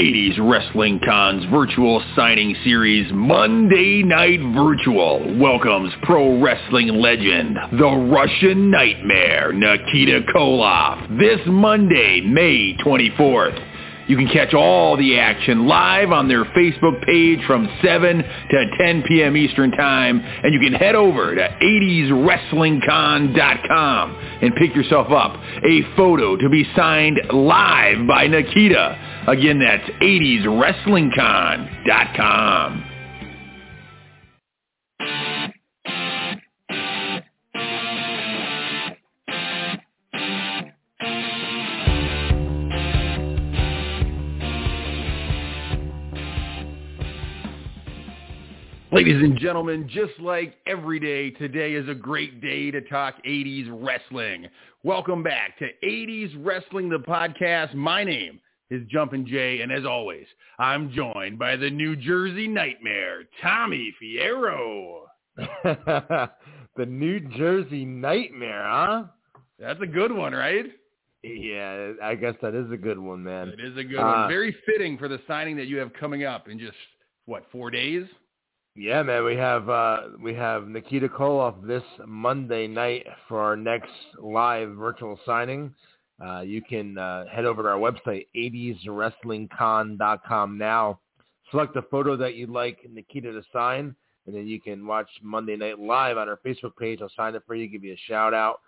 80s Wrestling Con's virtual signing series Monday Night Virtual welcomes pro wrestling legend, the Russian Nightmare, Nikita Koloff, this Monday, May 24th. You can catch all the action live on their Facebook page from 7 to 10 p.m. Eastern Time, and you can head over to 80swrestlingcon.com and pick yourself up a photo to be signed live by Nikita. Again, that's 80swrestlingcon.com. Ladies and gentlemen, just like every day, today is a great day to talk 80s wrestling. Welcome back to 80s Wrestling, the podcast. My name is Jumpin' Jay, and as always, I'm joined by the New Jersey Nightmare, Tommy Fierro. the New Jersey Nightmare, huh? That's a good one, right? Yeah, I guess that is a good one, man. It is a good uh, one. Very fitting for the signing that you have coming up in just, what, four days? Yeah, man, we have uh, we have Nikita Koloff this Monday night for our next live virtual signing. Uh, you can uh, head over to our website, 80swrestlingcon.com now. Select the photo that you'd like Nikita to sign, and then you can watch Monday Night Live on our Facebook page. I'll sign it for you, give you a shout out,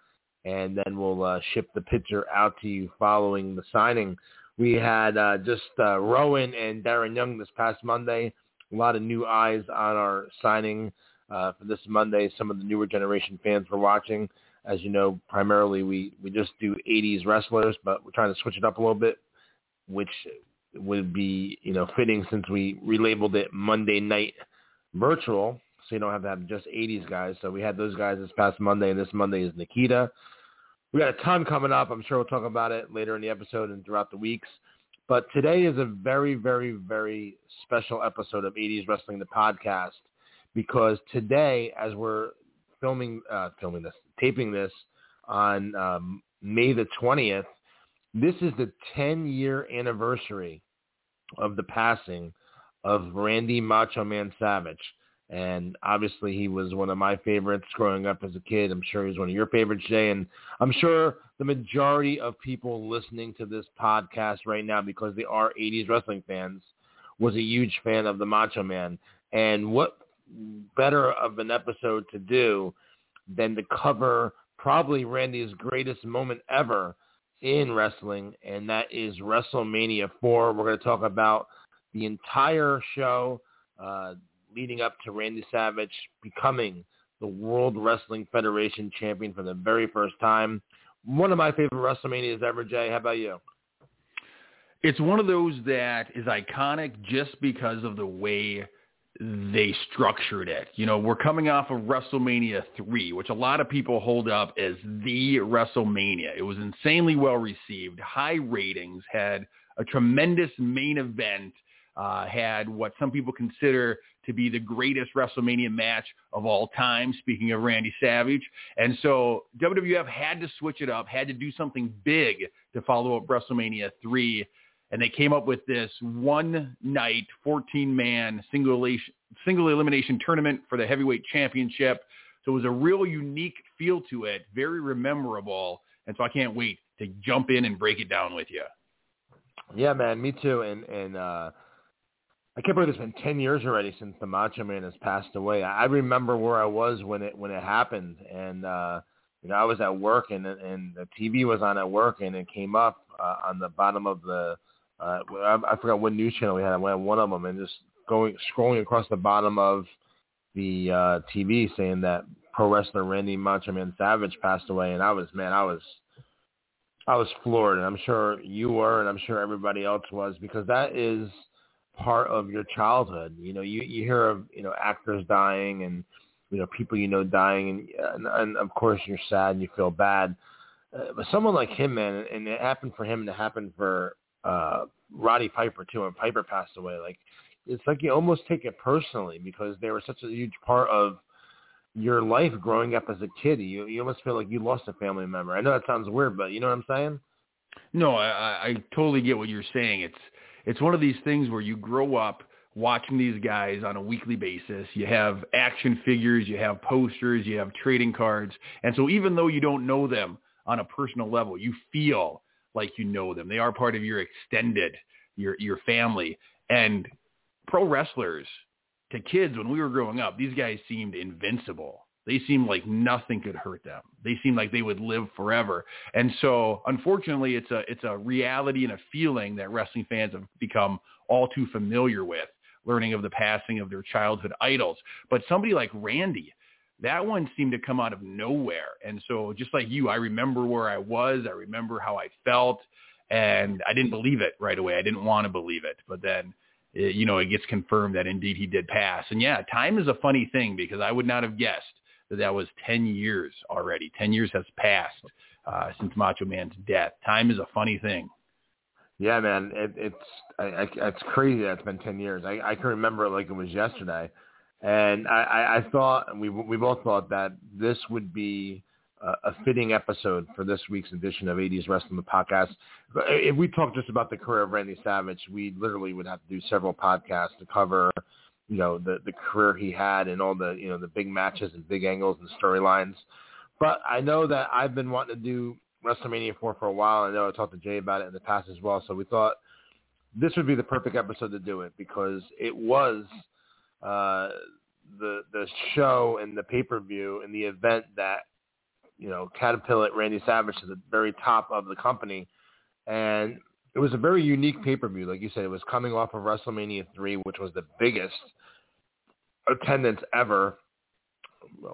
and then we'll uh, ship the picture out to you following the signing. We had uh, just uh, Rowan and Darren Young this past Monday a lot of new eyes on our signing uh, for this Monday. Some of the newer generation fans were watching. As you know, primarily we, we just do 80s wrestlers, but we're trying to switch it up a little bit, which would be, you know, fitting since we relabeled it Monday Night Virtual, so you don't have to have just 80s guys. So we had those guys this past Monday, and this Monday is Nikita. We got a ton coming up. I'm sure we'll talk about it later in the episode and throughout the weeks. But today is a very, very, very special episode of 80s Wrestling, the podcast, because today, as we're filming, uh, filming this, taping this on um, May the 20th, this is the 10-year anniversary of the passing of Randy Macho Man Savage. And obviously he was one of my favorites growing up as a kid. I'm sure he was one of your favorites, Jay. And I'm sure the majority of people listening to this podcast right now, because they are 80s wrestling fans, was a huge fan of the Macho Man. And what better of an episode to do than to cover probably Randy's greatest moment ever in wrestling, and that is WrestleMania 4. We're going to talk about the entire show, uh, leading up to Randy Savage becoming the World Wrestling Federation champion for the very first time. One of my favorite WrestleManias ever, Jay. How about you? It's one of those that is iconic just because of the way they structured it. You know, we're coming off of WrestleMania 3, which a lot of people hold up as the WrestleMania. It was insanely well received, high ratings, had a tremendous main event, uh, had what some people consider to be the greatest WrestleMania match of all time, speaking of Randy Savage. And so WWF had to switch it up, had to do something big to follow up WrestleMania 3. And they came up with this one night, 14 man single elimination, single elimination tournament for the heavyweight championship. So it was a real unique feel to it, very memorable. And so I can't wait to jump in and break it down with you. Yeah, man, me too. And, and, uh, I can't believe it's been ten years already since the Macho Man has passed away. I remember where I was when it when it happened, and uh, you know I was at work, and and the TV was on at work, and it came up uh, on the bottom of the uh, I, I forgot what news channel we had. I went on one of them, and just going scrolling across the bottom of the uh, TV saying that pro wrestler Randy Macho Man Savage passed away, and I was man, I was I was floored, and I'm sure you were, and I'm sure everybody else was, because that is part of your childhood. You know, you you hear of you know actors dying and you know people you know dying, and and, and of course you're sad and you feel bad. Uh, but someone like him, man, and it happened for him, and it happened for uh Roddy Piper too. And Piper passed away. Like it's like you almost take it personally because they were such a huge part of your life growing up as a kid. You you almost feel like you lost a family member. I know that sounds weird, but you know what I'm saying? No, I, I totally get what you're saying. It's it's one of these things where you grow up watching these guys on a weekly basis. You have action figures, you have posters, you have trading cards. And so even though you don't know them on a personal level, you feel like you know them. They are part of your extended, your, your family. And pro wrestlers to kids when we were growing up, these guys seemed invincible. They seemed like nothing could hurt them. They seemed like they would live forever. And so unfortunately it's a it's a reality and a feeling that wrestling fans have become all too familiar with, learning of the passing of their childhood idols. But somebody like Randy, that one seemed to come out of nowhere. And so just like you, I remember where I was, I remember how I felt, and I didn't believe it right away. I didn't want to believe it. But then you know, it gets confirmed that indeed he did pass. And yeah, time is a funny thing because I would not have guessed that that was 10 years already. 10 years has passed uh, since Macho Man's death. Time is a funny thing. Yeah, man, it, it's I, I, it's crazy that it's been 10 years. I, I can remember it like it was yesterday. And I, I, thought, we, we both thought that this would be a fitting episode for this week's edition of 80s Wrestling the podcast. If we talk just about the career of Randy Savage, we literally would have to do several podcasts to cover you know the the career he had and all the you know the big matches and big angles and storylines. But I know that I've been wanting to do WrestleMania 4 for a while. I know I talked to Jay about it in the past as well. So we thought this would be the perfect episode to do it because it was uh, the the show and the pay per view and the event that you know catapulted Randy Savage to the very top of the company, and it was a very unique pay per view. Like you said, it was coming off of WrestleMania 3, which was the biggest attendance ever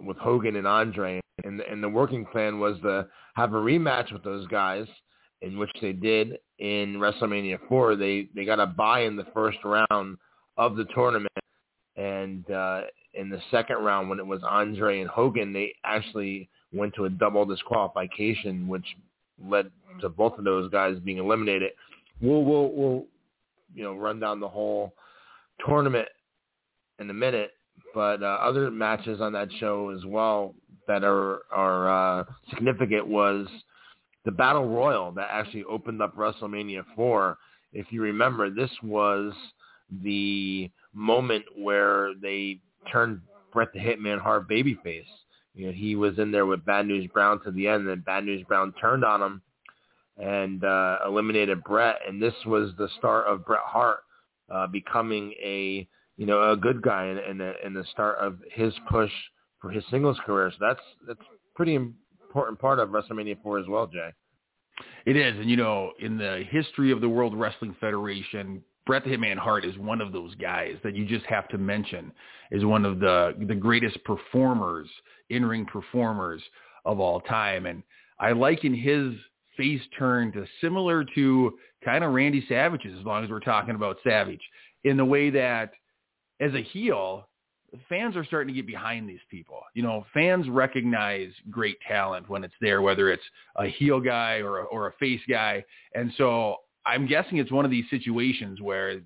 with Hogan and Andre. And, and the working plan was to have a rematch with those guys, in which they did in WrestleMania 4. They they got a bye in the first round of the tournament, and uh, in the second round, when it was Andre and Hogan, they actually went to a double disqualification, which led to both of those guys being eliminated. We'll we'll we'll you know run down the whole tournament in a minute, but uh, other matches on that show as well that are are uh, significant was the Battle Royal that actually opened up WrestleMania 4. If you remember, this was the moment where they turned Bret the Hitman Hart babyface. You know, he was in there with Bad News Brown to the end, and then Bad News Brown turned on him and uh, eliminated Bret. And this was the start of Bret Hart uh, becoming a you know a good guy and and the, and the start of his push for his singles career. So that's that's pretty important part of WrestleMania 4 as well, Jay. It is, and you know, in the history of the World Wrestling Federation, Bret the Hitman Hart is one of those guys that you just have to mention is one of the the greatest performers, in-ring performers of all time. And I liken his face turn to similar to kind of Randy Savage's, as long as we're talking about Savage, in the way that as a heel, fans are starting to get behind these people. You know, fans recognize great talent when it's there, whether it's a heel guy or a, or a face guy. And so I'm guessing it's one of these situations where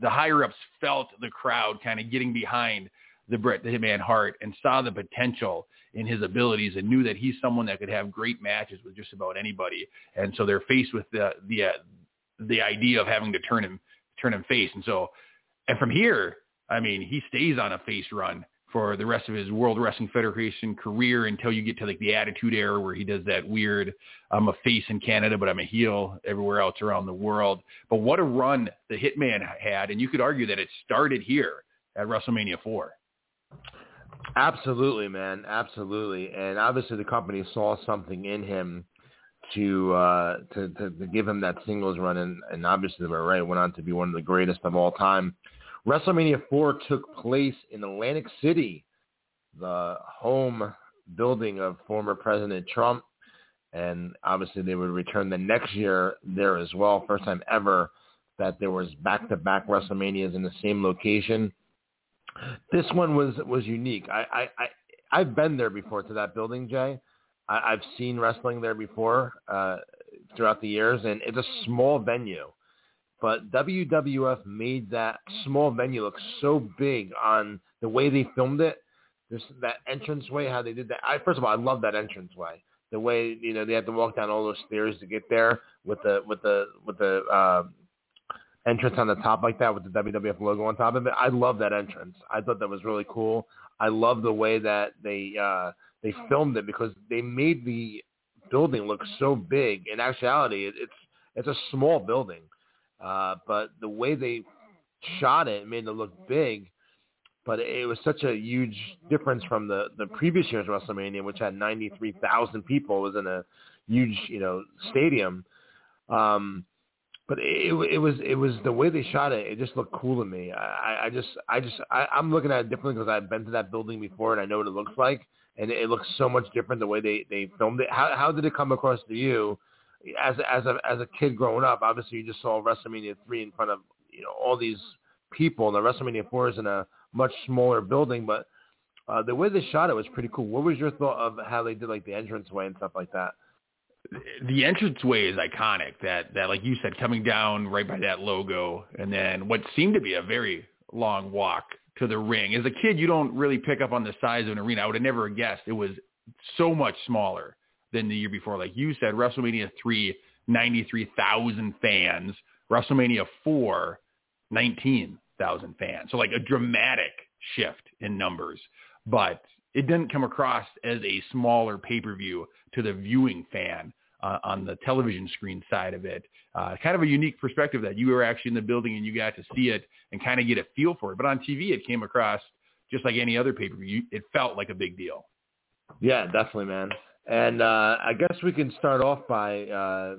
the higher ups felt the crowd kind of getting behind the Bret the Hitman Hart and saw the potential in his abilities and knew that he's someone that could have great matches with just about anybody. And so they're faced with the the uh, the idea of having to turn him turn him face. And so and from here, I mean, he stays on a face run for the rest of his World Wrestling Federation career until you get to like the Attitude Era where he does that weird, I'm a face in Canada, but I'm a heel everywhere else around the world. But what a run the Hitman had, and you could argue that it started here at WrestleMania 4. Absolutely, man, absolutely, and obviously the company saw something in him to uh, to, to, to give him that singles run, and, and obviously they were right. Went on to be one of the greatest of all time. WrestleMania 4 took place in Atlantic City, the home building of former President Trump. And obviously they would return the next year there as well. First time ever that there was back-to-back WrestleManias in the same location. This one was was unique. I, I, I I've been there before to that building, Jay. I, I've seen wrestling there before uh, throughout the years, and it's a small venue but WWF made that small venue look so big on the way they filmed it. This that entranceway, how they did that. I first of all, I love that entranceway. The way you know they had to walk down all those stairs to get there with the with the with the uh, entrance on the top like that with the WWF logo on top of it. I love that entrance. I thought that was really cool. I love the way that they uh, they filmed it because they made the building look so big. In actuality, it, it's it's a small building, uh, but the way they shot it made it look big. But it was such a huge difference from the the previous year's WrestleMania, which had 93,000 people. It was in a huge, you know, stadium. Um, but it, it was it was the way they shot it. It just looked cool to me. I, I just I just I, I'm looking at it differently because I've been to that building before and I know what it looks like, and it looks so much different the way they they filmed it. How how did it come across to you as as a as a kid growing up? Obviously, you just saw WrestleMania three in front of you know all these people, the WrestleMania four is in a much smaller building, but uh, the way they shot it was pretty cool. What was your thought of how they did like the entranceway and stuff like that? the entranceway is iconic. That that like you said, coming down right by that logo, and then what seemed to be a very long walk to the ring. As a kid, you don't really pick up on the size of an arena. I would have never guessed it was so much smaller than the year before. Like you said, WrestleMania 3, 93,000 fans. WrestleMania 4, 19,000 fans. So like a dramatic shift in numbers. But it didn't come across as a smaller pay-per-view to the viewing fan uh, on the television screen side of it. Uh, kind of a unique perspective that you were actually in the building and you got to see it and kind of get a feel for it. But on TV, it came across just like any other pay-per-view. It felt like a big deal. Yeah, definitely, man. And uh, I guess we can start off by, uh,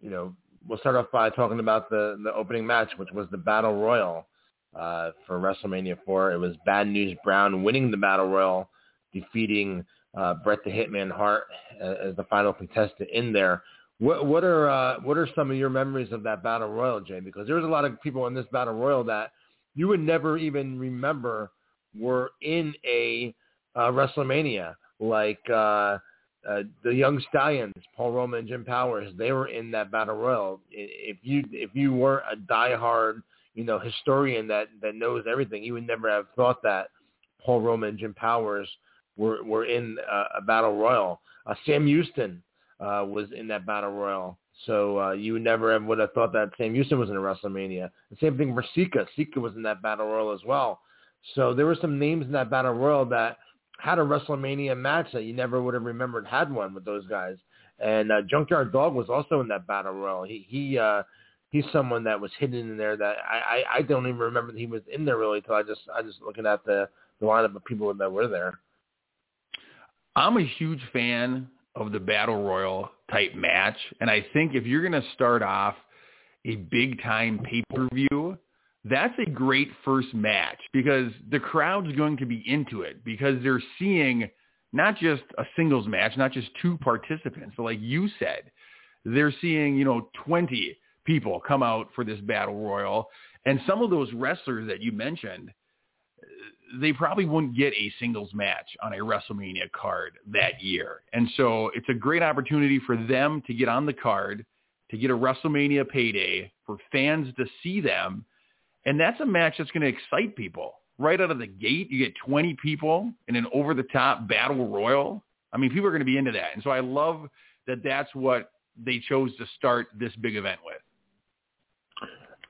you know, we'll start off by talking about the the opening match, which was the Battle Royal uh, for WrestleMania 4. It was Bad News Brown winning the Battle Royal defeating uh, Bret the Hitman Hart as the final contestant in there. What, what are uh, what are some of your memories of that battle royal, Jay? Because there was a lot of people in this battle royal that you would never even remember were in a uh, WrestleMania, like uh, uh, the Young Stallions, Paul Roma and Jim Powers. They were in that battle royal. If you if you weren't a diehard, you know, historian that that knows everything, you would never have thought that Paul Roma and Jim Powers were were in uh, a battle royal. Uh, Sam Houston uh, was in that battle royal. So uh, you never would have thought that Sam Houston was in a WrestleMania. The same thing for Sika. Sika was in that battle royal as well. So there were some names in that battle royal that had a WrestleMania match that you never would have remembered had one with those guys. And uh, Junkyard Dog was also in that battle royal. He he uh, he's someone that was hidden in there that I, I I don't even remember that he was in there really until I just I just looking at the the lineup of people that were there. I'm a huge fan of the battle royal type match, and I think if you're going to start off a big time pay per view, that's a great first match because the crowd's going to be into it because they're seeing not just a singles match, not just two participants, but like you said, they're seeing, you know, 20 people come out for this battle royal. And some of those wrestlers that you mentioned, they probably wouldn't get a singles match on a WrestleMania card that year. And so it's a great opportunity for them to get on the card, to get a WrestleMania payday, for fans to see them. And that's a match that's going to excite people. Right out of the gate, you get 20 people in an over-the-top battle royal. I mean, people are going to be into that. And so I love that that's what they chose to start this big event with.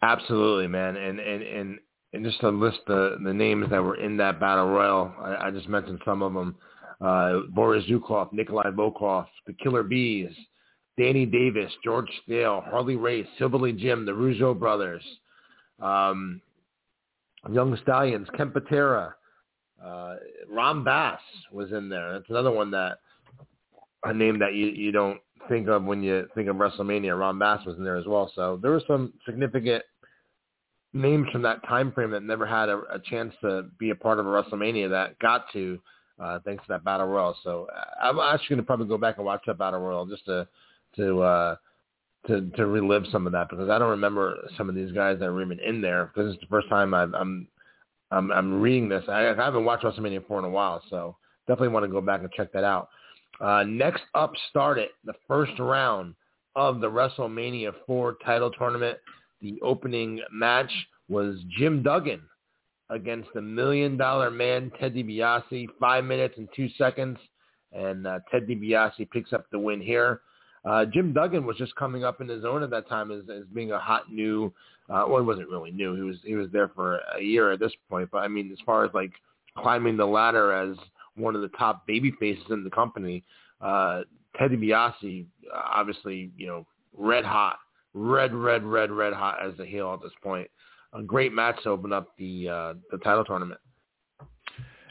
Absolutely, man. And and and and just to list the, the names that were in that battle royal, I, I just mentioned some of them. Uh, Boris Zhukov, Nikolai Volkov, the Killer Bees, Danny Davis, George Steele, Harley Race, Hillbilly Jim, the Rougeau brothers, um, Young Stallions, Ken Patera, uh, Ron Bass was in there. That's another one that a name that you, you don't think of when you think of WrestleMania. Ron Bass was in there as well. So there were some significant names from that time frame that never had a, a chance to be a part of a WrestleMania that got to uh, thanks to that battle royal. So uh, I'm actually going to probably go back and watch that battle royal just to to uh, to to relive some of that because I don't remember some of these guys that were even in there because it's the first time I've, I'm I'm I'm reading this. I, I haven't watched WrestleMania 4 in a while, so definitely want to go back and check that out. Uh, next up started the first round of the WrestleMania 4 title tournament. The opening match was Jim Duggan against the Million Dollar Man, Ted DiBiase, five minutes and two seconds. And uh, Ted DiBiase picks up the win here. Uh, Jim Duggan was just coming up in his own at that time as, as being a hot new. Uh, well, he wasn't really new. He was he was there for a year at this point. But I mean, as far as like climbing the ladder as one of the top baby faces in the company, uh, Ted DiBiase, obviously, you know, red hot, red, red, red, red hot as the heel at this point. A great match to open up the uh, the title tournament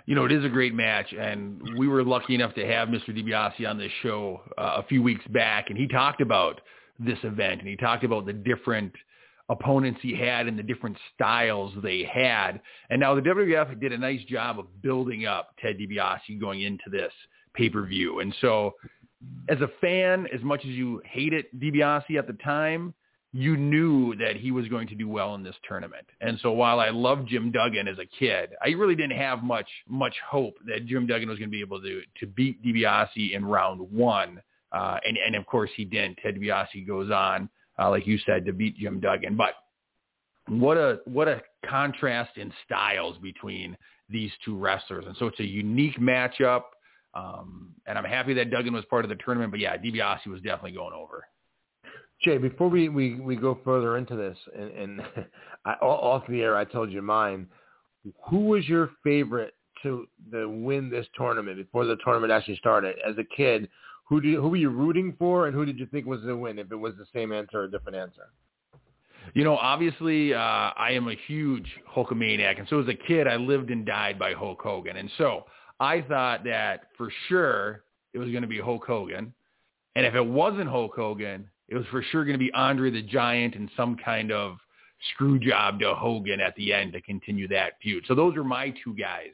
you know, it is a great match, and we were lucky enough to have Mr. DiBiase on this show uh, a few weeks back, and he talked about this event, and he talked about the different opponents he had and the different styles they had. And now the WWF did a nice job of building up Ted DiBiase going into this pay-per-view. And so as a fan, as much as you hated DiBiase at the time, you knew that he was going to do well in this tournament. And so while I loved Jim Duggan as a kid, I really didn't have much much hope that Jim Duggan was going to be able to to beat DiBiase in round one. Uh, and and of course he didn't. Ted DiBiase goes on, uh, like you said, to beat Jim Duggan. But what a what a contrast in styles between these two wrestlers. And so it's a unique matchup. Um, and I'm happy that Duggan was part of the tournament. But yeah, DiBiase was definitely going over. Jay, before we, we, we go further into this, and, and I, off the air, I told you mine. Who was your favorite to, to win this tournament before the tournament actually started? As a kid, who did, who were you rooting for, and who did you think was the win? If it was the same answer or a different answer? You know, obviously, uh, I am a huge Hulkamaniac, and so as a kid, I lived and died by Hulk Hogan, and so I thought that for sure it was going to be Hulk Hogan, and if it wasn't Hulk Hogan, it was for sure going to be Andre the Giant and some kind of screw job to Hogan at the end to continue that feud. So those are my two guys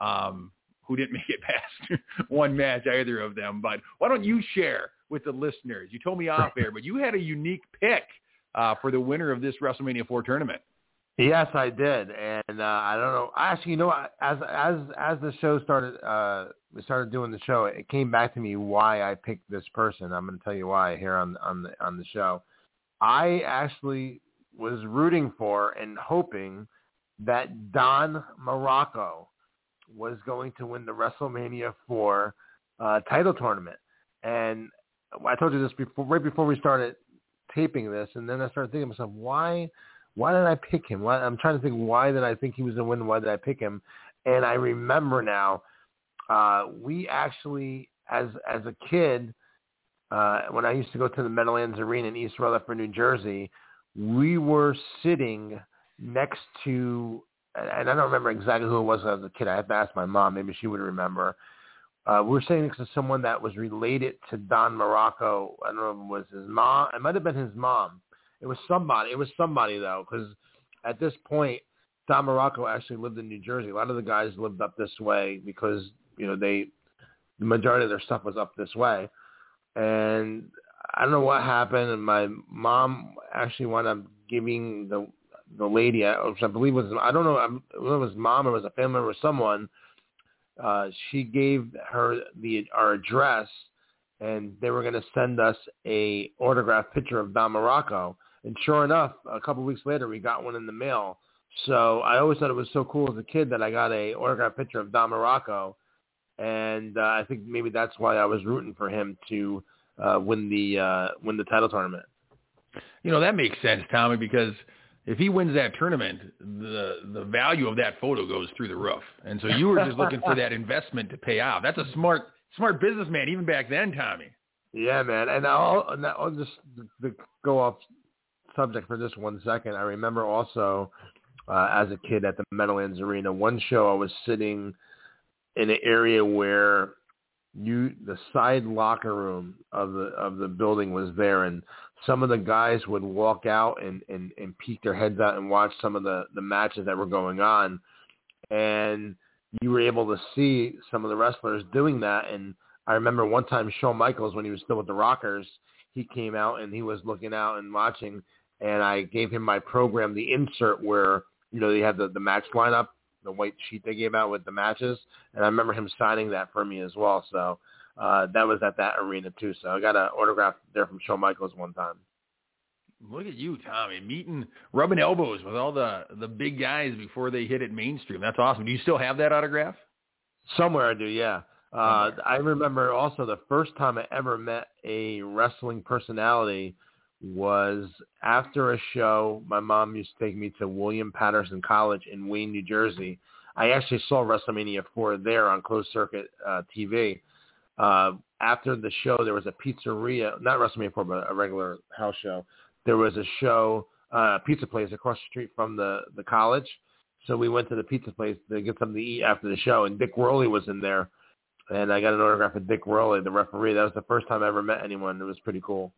um, who didn't make it past one match, either of them. But why don't you share with the listeners? You told me off air, but you had a unique pick uh, for the winner of this WrestleMania 4 tournament. Yes, I did, and uh, I don't know. Actually, you know, as as as the show started, uh, we started doing the show. It came back to me why I picked this person. I'm going to tell you why here on on the on the show. I actually was rooting for and hoping that Don Muraco was going to win the WrestleMania 4 uh, title tournament, and I told you this before, right before we started taping this, and then I started thinking to myself, why? Why did I pick him? Why, I'm trying to think why did I think he was going to win? Why did I pick him? And I remember now, uh, we actually, as as a kid, uh, when I used to go to the Meadowlands Arena in East Rutherford, New Jersey, we were sitting next to, and I don't remember exactly who it was as a kid. I have to ask my mom. Maybe she would remember. Uh, we were sitting next to someone that was related to Don Muraco. I don't know if it was his mom. It might have been his mom it was somebody. It was somebody though, because at this point, Don Muraco actually lived in New Jersey. A lot of the guys lived up this way because you know they, the majority of their stuff was up this way, and I don't know what happened. And my mom actually wound up giving the the lady, which I believe was I don't know, it was mom or was a family member or someone. Uh, she gave her the our address, and they were going to send us a autographed picture of Don Muraco. And sure enough, a couple of weeks later, we got one in the mail. So I always thought it was so cool as a kid that I got a autographed picture of Don Muraco, and uh, I think maybe that's why I was rooting for him to uh, win the uh, win the title tournament. You know that makes sense, Tommy, because if he wins that tournament, the the value of that photo goes through the roof. And so you were just looking for that investment to pay off. That's a smart smart businessman even back then, Tommy. Yeah, man. And I'll, I'll just go off subject for just one second. I remember also uh, as a kid at the Meadowlands Arena, one show I was sitting in an area where you the side locker room of the of the building was there and some of the guys would walk out and and and peek their heads out and watch some of the the matches that were going on. And you were able to see some of the wrestlers doing that. And I remember one time Shawn Michaels when he was still with the Rockers he came out and he was looking out and watching and I gave him my program, the insert where you know they had the the match lineup, the white sheet they gave out with the matches, and I remember him signing that for me as well. So uh, that was at that arena too. So I got an autograph there from Shawn Michaels one time. Look at you, Tommy, meeting, rubbing elbows with all the the big guys before they hit it mainstream. That's awesome. Do you still have that autograph? Somewhere I do, yeah. Uh, I remember also the first time I ever met a wrestling personality was after a show. My mom used to take me to William Paterson College in Wayne, New Jersey. I actually saw WrestleMania 4 there on closed circuit uh, TV. Uh, after the show, there was a pizzeria, not WrestleMania 4, but a regular house show. There was a show, uh, pizza place across the street from the, the college. So we went to the pizza place to get something to eat after the show, and Dick Woehrle was in there. And I got an autograph of Dick Woehrle, the referee. That was the first time I ever met anyone. It was pretty cool.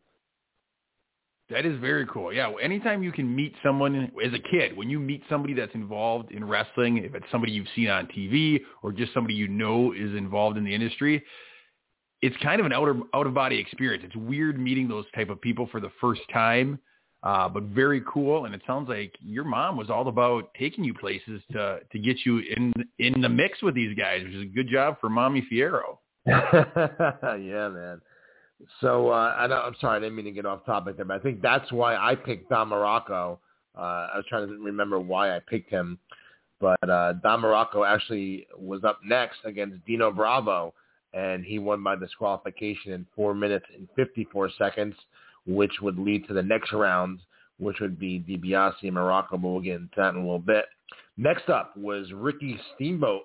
That is very cool. Yeah, anytime you can meet someone as a kid, when you meet somebody that's involved in wrestling, if it's somebody you've seen on TV or just somebody you know is involved in the industry, it's kind of an out of, out of body experience. It's weird meeting those type of people for the first time, uh, but very cool. And it sounds like your mom was all about taking you places to to get you in in the mix with these guys, which is a good job for Mommy Fierro. yeah, man. So uh, I am sorry, I didn't mean to get off topic there, but I think that's why I picked Don Muraco. Uh, I was trying to remember why I picked him, but uh, Don Muraco actually was up next against Dino Bravo, and he won by disqualification in four minutes and 54 seconds, which would lead to the next round, which would be DiBiase and Muraco, but we'll get into that in a little bit. Next up was Ricky Steamboat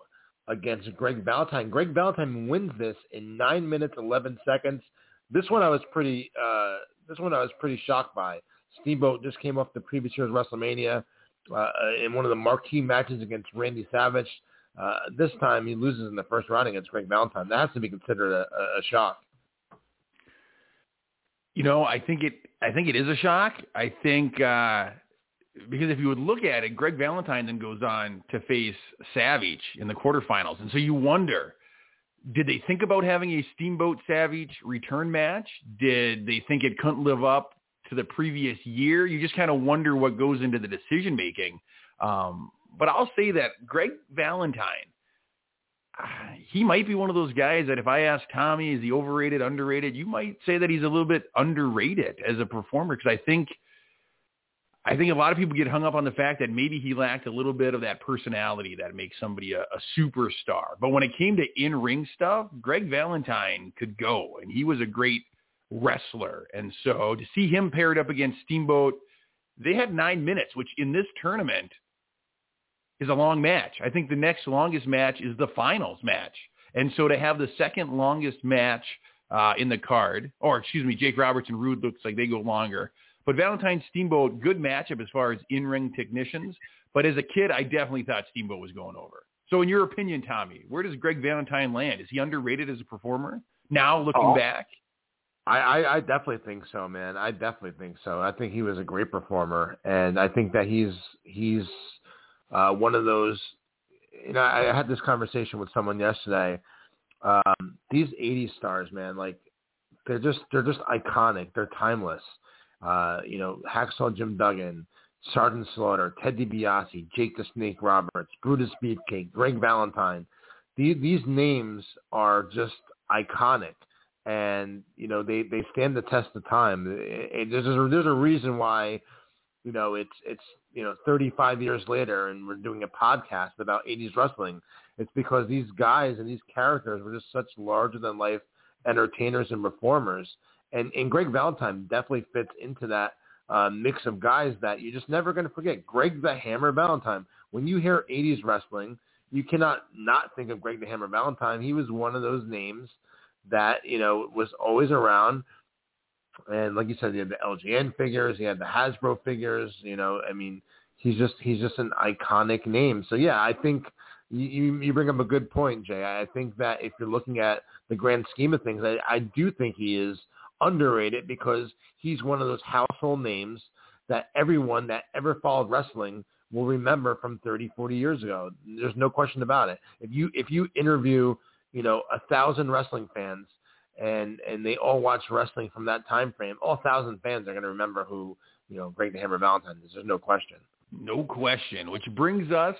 against Greg Valentine. Greg Valentine wins this in 9 minutes 11 seconds. This one I was pretty uh, this one I was pretty shocked by. Steamboat just came off the previous year's WrestleMania uh, in one of the marquee matches against Randy Savage. Uh, this time he loses in the first round against Greg Valentine. That has to be considered a, a shock. You know, I think it. I think it is a shock. I think uh, because if you would look at it, Greg Valentine then goes on to face Savage in the quarterfinals, and so you wonder did they think about having a Steamboat Savage return match? Did they think it couldn't live up to the previous year? You just kind of wonder what goes into the decision making. Um, but I'll say that Greg Valentine, he might be one of those guys that if I ask Tommy, is he overrated, underrated? You might say that he's a little bit underrated as a performer because I think – I think a lot of people get hung up on the fact that maybe he lacked a little bit of that personality that makes somebody a, a superstar. But when it came to in-ring stuff, Greg Valentine could go, and he was a great wrestler. And so to see him paired up against Steamboat, they had nine minutes, which in this tournament is a long match. I think the next longest match is the finals match. And so to have the second longest match uh, in the card, or excuse me, Jake Roberts and Rude looks like they go longer. But Valentine Steamboat, good matchup as far as in-ring technicians. But as a kid, I definitely thought Steamboat was going over. So in your opinion, Tommy, where does Greg Valentine land? Is he underrated as a performer now looking oh, back? I, I, I definitely think so, man. I definitely think so. I think he was a great performer, and I think that he's he's uh, one of those. You know, I had this conversation with someone yesterday. Um, these '80s stars, man, like they're just they're just iconic. They're timeless. Uh, you know, Hacksaw Jim Duggan, Sergeant Slaughter, Ted DiBiase, Jake the Snake Roberts, Brutus Beefcake, Greg Valentine. These, these names are just iconic, and you know they they stand the test of time. It, it, there's a, there's a reason why, you know, it's it's you know 35 years later, and we're doing a podcast about 80s wrestling. It's because these guys and these characters were just such larger than life entertainers and performers and and Greg Valentine definitely fits into that uh, mix of guys that you're just never going to forget. Greg the Hammer Valentine. When you hear 80s wrestling, you cannot not think of Greg the Hammer Valentine. He was one of those names that you know was always around. And like you said, he had the LJN figures, he had the Hasbro figures. You know, I mean, he's just he's just an iconic name. So yeah, I think you you bring up a good point, Jay. I think that if you're looking at the grand scheme of things, I, I do think he is underrated because he's one of those household names that everyone that ever followed wrestling will remember from 30, 40 years ago. There's no question about it. If you if you interview, you know, a thousand wrestling fans and and they all watch wrestling from that time frame, all thousand fans are going to remember who you know Greg the Hammer Valentine is. There's no question. No question. Which brings us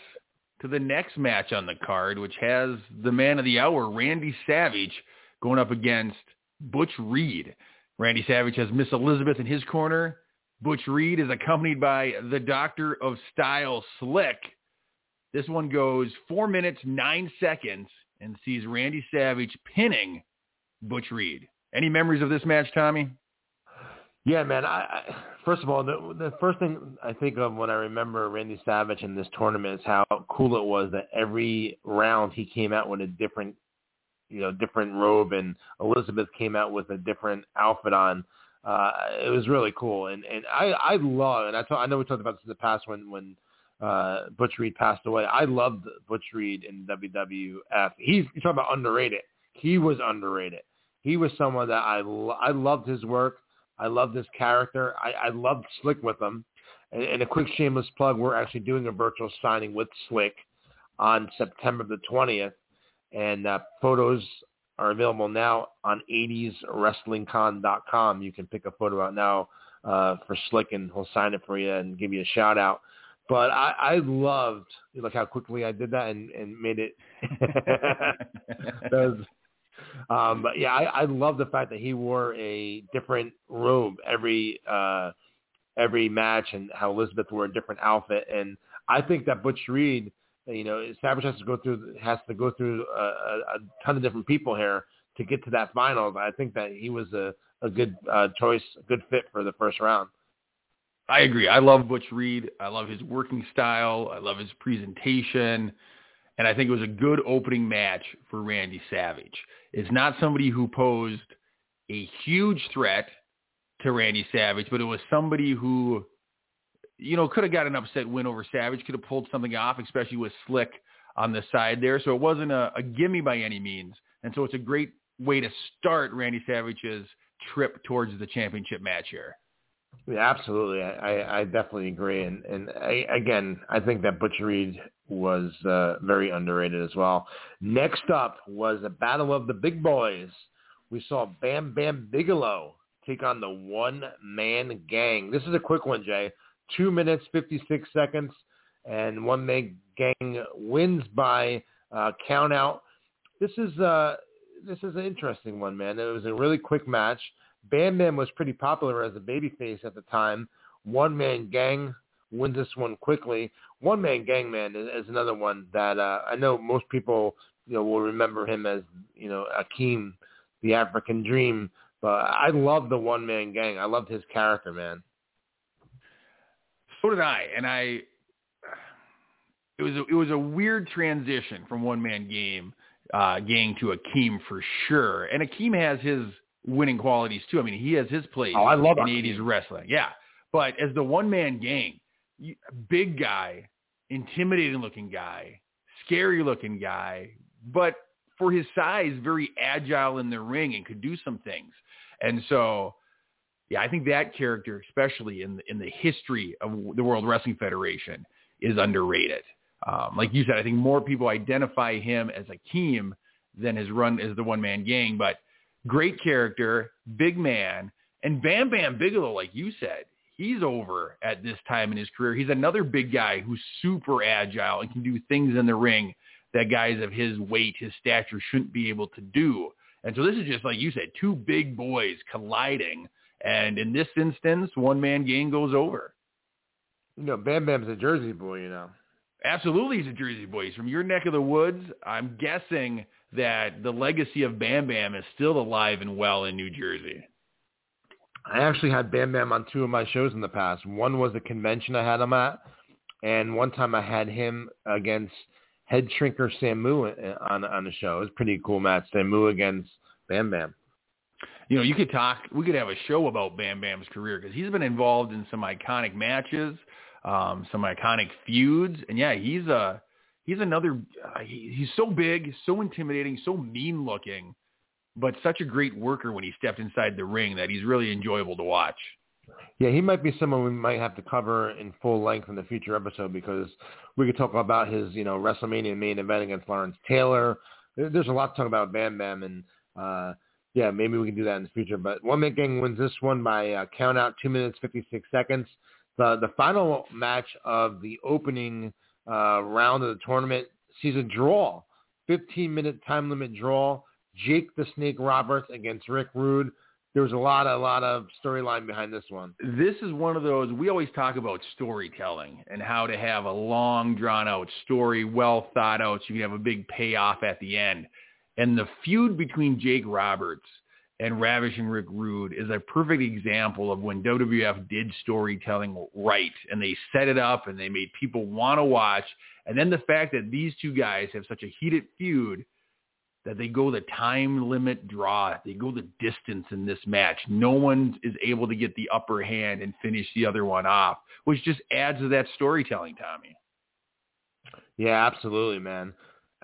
to the next match on the card, which has the man of the hour, Randy Savage, going up against Butch Reed. Randy Savage has Miss Elizabeth in his corner. Butch Reed is accompanied by the Doctor of Style Slick. This one goes four minutes, nine seconds. and sees Randy Savage pinning Butch Reed. Any memories of this match, Tommy? Yeah, man. I, I first of all, the, the first thing I think of when I remember Randy Savage in this tournament is how cool it was that every round he came out with a different, you know, different robe, and Elizabeth came out with a different outfit on. Uh, it was really cool, and and I I love, and I talk, I know we talked about this in the past when when uh, Butch Reed passed away. I loved Butch Reed in WWF. He's you talking about underrated. He was underrated. He was someone that I I loved his work. I loved his character. I, I loved Slick with him. And, and a quick shameless plug, we're actually doing a virtual signing with Slick on September the 20th. And uh, photos are available now on 80swrestlingcon.com. You can pick a photo out now uh, for Slick, and he'll sign it for you and give you a shout out. But I, I loved look how quickly I did that and, and made it. was um, but yeah, I, I love the fact that he wore a different robe every uh, every match, and how Elizabeth wore a different outfit. And I think that Butch Reed, you know, Savage has to go through has to go through a, a, ton of different people here to get to that finals. I think that he was a a good uh, choice, a good fit for the first round. I agree. I love Butch Reed. I love his working style. I love his presentation. And I think it was a good opening match for Randy Savage. It's not somebody who posed a huge threat to Randy Savage, but it was somebody who, you know, could have got an upset win over Savage, could have pulled something off, especially with Slick on the side there. So it wasn't a, a gimme by any means. And so it's a great way to start Randy Savage's trip towards the championship match here. Yeah, absolutely. I, I definitely agree. And, and I, again, I think that Butch Reed was uh, very underrated as well. Next up was a battle of the big boys. We saw Bam Bam Bigelow take on the one-man gang. This is a quick one, Jay. Two minutes, 56 seconds, and one-man gang wins by uh, count out. This is uh, this is an interesting one, man. It was a really quick match. Bam Bam was pretty popular as a babyface at the time. One Man Gang wins this one quickly. One Man Gang Man is, is another one that uh, I know most people you know will remember him as you know Akeem, the African Dream. But I love the One Man Gang. I loved his character, man. So did I, and I. It was a, it was a weird transition from One Man Game uh, Gang to Akeem for sure, and Akeem has his winning qualities too. I mean, he has his place oh, I love in '80s wrestling. Yeah, but as the one man gang, big guy, intimidating looking guy, scary looking guy, but for his size, very agile in the ring and could do some things. And so, yeah, I think that character, especially in the, in the history of the World Wrestling Federation, is underrated. Um, like you said, I think more people identify him as Akeem than his run as the one man gang, but great character, big man, and Bam Bam Bigelow, like you said, he's over at this time in his career. He's another big guy who's super agile and can do things in the ring that guys of his weight, his stature shouldn't be able to do. And so this is just like you said, two big boys colliding. And in this instance, one man gang goes over. You know, Bam Bam's a Jersey boy, you know. Absolutely, he's a Jersey boy. He's from your neck of the woods. I'm guessing that the legacy of Bam Bam is still alive and well in New Jersey. I actually had Bam Bam on two of my shows in the past. One was a convention I had him at, and one time I had him against head shrinker Samu uh, on on the show. It was a pretty cool match. Samu against Bam Bam. You know, you could talk. We could have a show about Bam Bam's career because he's been involved in some iconic matches, um, some iconic feuds, and yeah, he's a he's another. Uh, he, he's so big, so intimidating, so mean looking, but such a great worker when he stepped inside the ring that he's really enjoyable to watch. Yeah, he might be someone we might have to cover in full length in the future episode because we could talk about his, you know, WrestleMania main event against Lawrence Taylor. There's a lot to talk about Bam Bam, and uh, yeah, maybe we can do that in the future. But One Man Gang wins this one by uh, count out, two minutes fifty six seconds. The the final match of the opening uh, round of the tournament sees a draw, 15 minute time limit draw. Jake the Snake Roberts against Rick Rude. there was a lot, a lot of storyline behind this one. This is one of those we always talk about storytelling and how to have a long, drawn out story, well thought out, so you can have a big payoff at the end. And the feud between Jake Roberts and Ravishing Rick Rude is a perfect example of when WWF did storytelling right and they set it up and they made people want to watch. And then the fact that these two guys have such a heated feud that they go the time limit draw. They go the distance in this match. No one is able to get the upper hand and finish the other one off, which just adds to that storytelling, Tommy. Yeah, absolutely, man.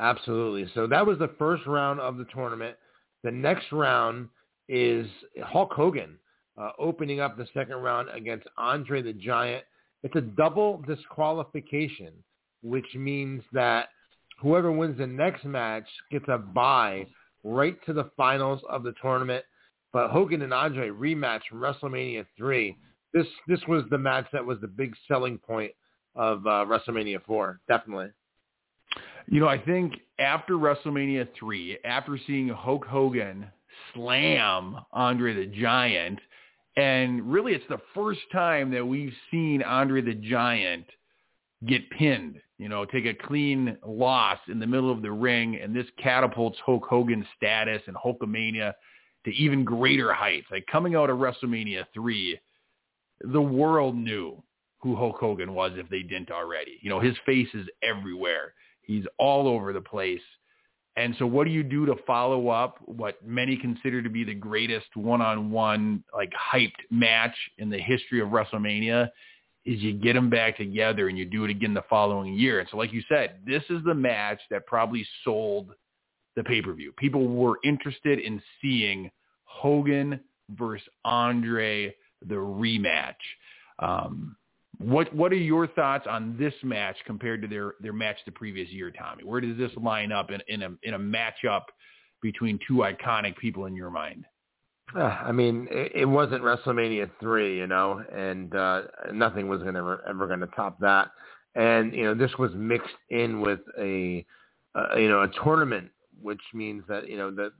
Absolutely. So that was the first round of the tournament. The next round is Hulk Hogan uh, opening up the second round against Andre the Giant. It's a double disqualification, which means that whoever wins the next match gets a bye right to the finals of the tournament. But Hogan and Andre rematch from WrestleMania 3. This this was the match that was the big selling point of uh, WrestleMania 4, definitely. You know, I think after WrestleMania 3, after seeing Hulk Hogan slam Andre the Giant, and really it's the first time that we've seen Andre the Giant get pinned, you know, take a clean loss in the middle of the ring, and this catapults Hulk Hogan's status and Hulkamania to even greater heights. Like coming out of WrestleMania 3, the world knew who Hulk Hogan was if they didn't already. You know, his face is everywhere. He's all over the place. And so what do you do to follow up what many consider to be the greatest one-on-one like hyped match in the history of WrestleMania is you get them back together and you do it again the following year. And so like you said, this is the match that probably sold the pay-per-view. People were interested in seeing Hogan versus Andre the rematch. Um, what what are your thoughts on this match compared to their their match the previous year, Tommy? Where does this line up in, in a in a matchup between two iconic people in your mind? Uh, I mean, it, it wasn't WrestleMania three, you know, and uh, nothing was gonna ever, ever going to top that. And you know, this was mixed in with a, uh, you know, a tournament, which means that you know that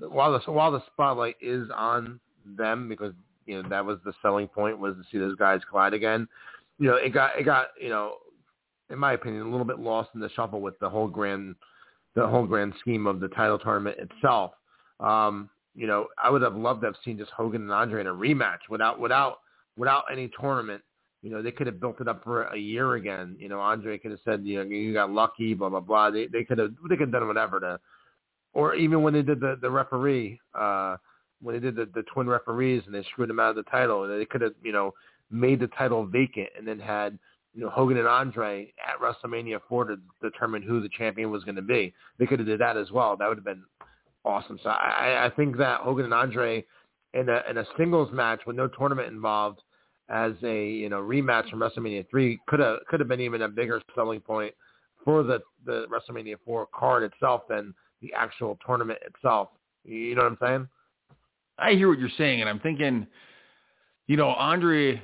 while the while the spotlight is on them because you know that was the selling point was to see those guys collide again you know, it got it got you know, in my opinion, a little bit lost in the shuffle with the whole grand the whole grand scheme of the title tournament itself. Um, you know, I would have loved to have seen just Hogan and Andre in a rematch without without without any tournament. You know, they could have built it up for a year again. You know, Andre could have said, you know, you got lucky, blah blah blah. They they could have they could have done whatever to, or even when they did the the referee, uh, when they did the the twin referees and they screwed them out of the title, they could have you know made the title vacant and then had you know Hogan and Andre at WrestleMania 4 to determine who the champion was going to be. They could have did that as well. That would have been awesome. So I, I think that Hogan and Andre in a in a singles match with no tournament involved as a you know rematch from WrestleMania 3 could have could have been even a bigger selling point for the the WrestleMania 4 card itself than the actual tournament itself. You know what I'm saying? I hear what you're saying, and I'm thinking, you know, Andre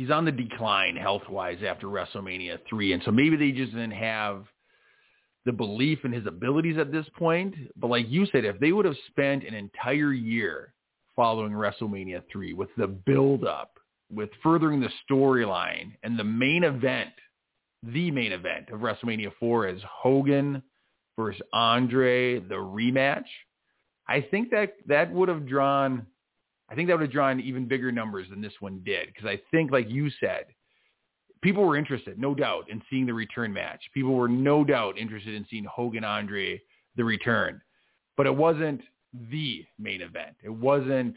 he's on the decline health wise after WrestleMania three, and so maybe they just didn't have the belief in his abilities at this point. But like you said, if they would have spent an entire year following WrestleMania three with the build up, with furthering the storyline, and the main event, the main event of WrestleMania four is Hogan versus Andre, the rematch. I think that that would have drawn I think that would have drawn even bigger numbers than this one did because I think, like you said, people were interested, no doubt, in seeing the return match. People were no doubt interested in seeing Hogan Andre the return, but it wasn't the main event. It wasn't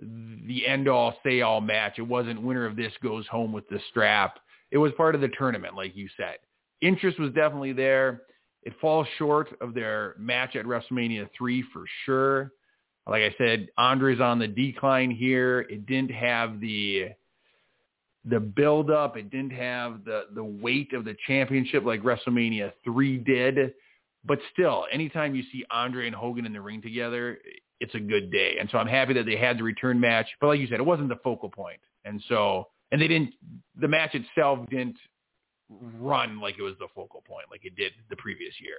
the end all say all match. It wasn't winner of this goes home with the strap. It was part of the tournament, like you said. Interest was definitely there. It falls short of their match at WrestleMania 3 for sure. Like I said, Andre's on the decline here. It didn't have the the build up. It didn't have the the weight of the championship like WrestleMania 3 did. But still, anytime you see Andre and Hogan in the ring together, it's a good day. And so I'm happy that they had the return match. But like you said, it wasn't the focal point. And so, and they didn't, the match itself didn't run like it was the focal point like it did the previous year.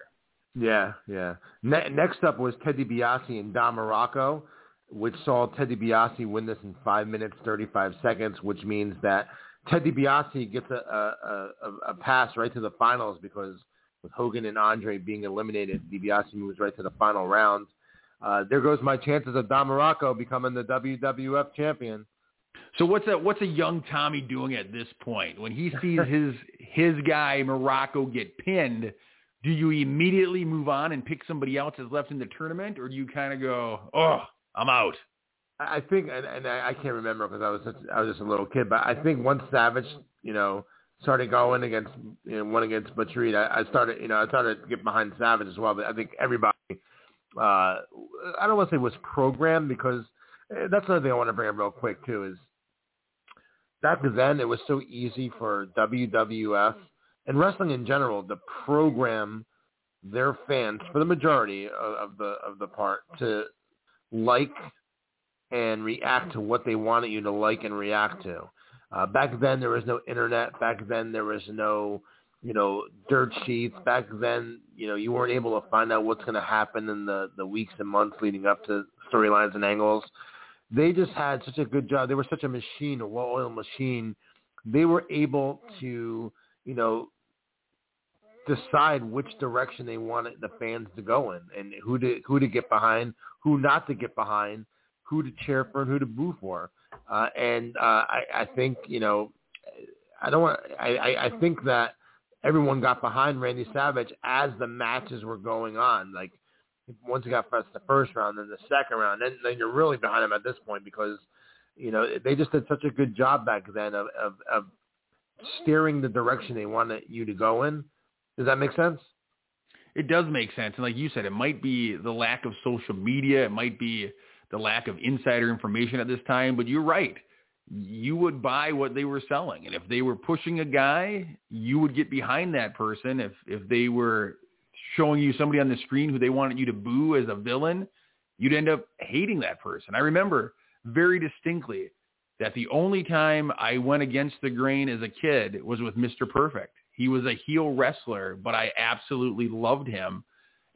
Yeah, yeah. Ne- next up was Ted DiBiase and Don Muraco, which saw Ted DiBiase win this in five minutes thirty five seconds, which means that Ted DiBiase gets a, a, a, a pass right to the finals because with Hogan and Andre being eliminated, DiBiase moves right to the final round. Uh, there goes my chances of Don Muraco becoming the WWF champion. So what's a what's a young Tommy doing at this point when he sees his his guy Muraco get pinned? Do you immediately move on and pick somebody else that's left in the tournament, or do you kind of go, "Oh, I'm out"? I think, and, and I can't remember because I was such, I was just a little kid, but I think once Savage, you know, started going against you know, one against Reed, I, I started, you know, I started to get behind Savage as well. But I think everybody, uh, I don't want to say was programmed because eh, that's another thing I want to bring up real quick too is back then it was so easy for WWF and wrestling in general to program their fans for the majority of, of the of the part to like and react to what they wanted you to like and react to. Uh, back then, there was no internet. Back then, there was no, you know, dirt sheets. Back then, you know, you weren't able to find out what's going to happen in the the weeks and months leading up to storylines and angles. They just had such a good job. They were such a machine, a well-oiled machine. They were able to, you know, decide which direction they wanted the fans to go in and who to who to get behind, who not to get behind, who to cheer for and who to boo for. Uh, and uh, I, I think you know, I don't want. I, I I think that everyone got behind Randy Savage as the matches were going on. Like once he got past the first round, then the second round, then then you're really behind him at this point because you know they just did such a good job back then of of, of steering the direction they wanted you to go in. Does that make sense? It does make sense, and like you said, it might be the lack of social media. It might be the lack of insider information at this time, but you're right. You would buy what they were selling. And if they were pushing a guy, you would get behind that person. If if they were showing you somebody on the screen who they wanted you to boo as a villain, you'd end up hating that person. I remember very distinctly that the only time I went against the grain as a kid was with Mr. Perfect. He was a heel wrestler, but I absolutely loved him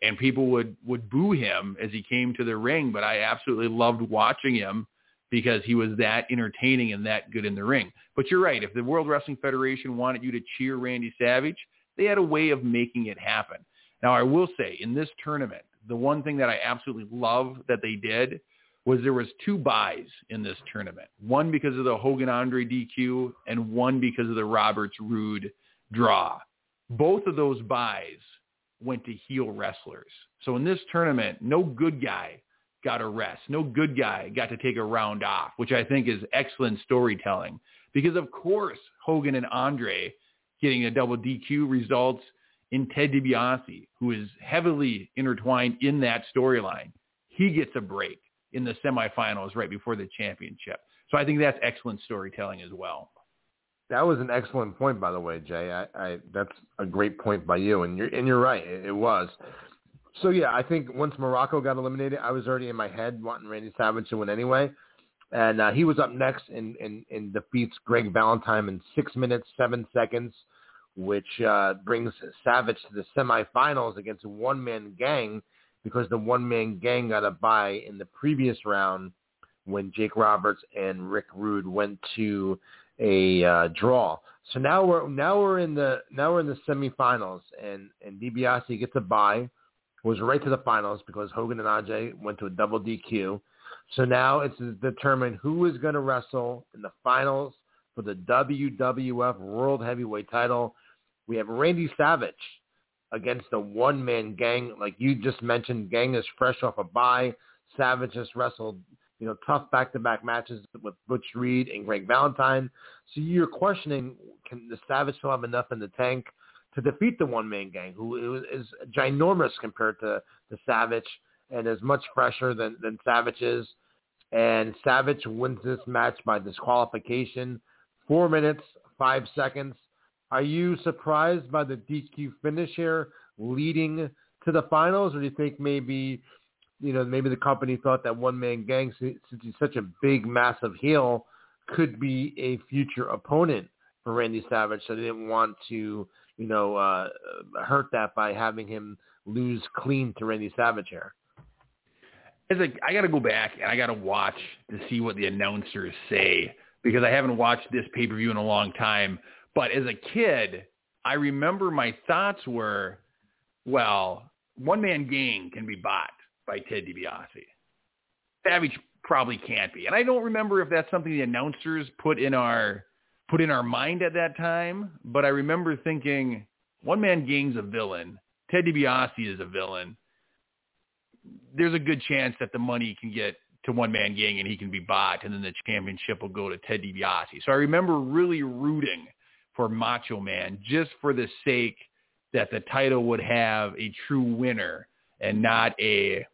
and people would would boo him as he came to the ring, but I absolutely loved watching him because he was that entertaining and that good in the ring. But you're right, if the World Wrestling Federation wanted you to cheer Randy Savage, they had a way of making it happen. Now, I will say in this tournament, the one thing that I absolutely love that they did was there was two buys in this tournament. One because of the Hogan Andre DQ and one because of the Roberts Rude draw. Both of those buys went to heel wrestlers. So in this tournament, no good guy got a rest. No good guy got to take a round off, which I think is excellent storytelling. Because of course, Hogan and Andre getting a double DQ results in Ted DiBiase, who is heavily intertwined in that storyline. He gets a break in the semifinals right before the championship. So I think that's excellent storytelling as well. That was an excellent point, by the way, Jay. I, I that's a great point by you, and you're and you're right. It, it was. So yeah, I think once Muraco got eliminated, I was already in my head wanting Randy Savage to win anyway, and uh, he was up next and, and, and defeats Greg Valentine in six minutes seven seconds, which uh, brings Savage to the semifinals against a one man gang because the one man gang got a bye in the previous round when Jake Roberts and Rick Rude went to a uh, draw. So now we're now we're in the now we're in the semifinals, and and DiBiase gets a bye, was right to the finals because Hogan and Aj went to a double DQ. So now it's to determine who is going to wrestle in the finals for the WWF World Heavyweight Title. We have Randy Savage against the one-man gang, like you just mentioned. Gang is fresh off a bye. Savage just wrestled you know, tough back-to-back matches with Butch Reed and Greg Valentine. So you're questioning, can the Savage still have enough in the tank to defeat the one-man gang, who is ginormous compared to the Savage and is much fresher than, than Savage is. And Savage wins this match by disqualification, four minutes, five seconds. Are you surprised by the DQ finish here leading to the finals, or do you think maybe you know, maybe the company thought that one man gang, since he's such a big, massive heel, could be a future opponent for Randy Savage. So they didn't want to, you know, uh, hurt that by having him lose clean to Randy Savage here. as I got to go back and I got to watch to see what the announcers say because I haven't watched this pay per view in a long time. But as a kid, I remember my thoughts were, well, one man gang can be bought by Ted DiBiase. Savage probably can't be, and I don't remember if that's something the announcers put in our put in our mind at that time. But I remember thinking, one man gang's a villain. Ted DiBiase is a villain there's a good chance that the money can get to one man gang and he can be bought and then the championship will go to Ted DiBiase. So I remember really rooting for Macho Man just for the sake that the title would have a true winner and not a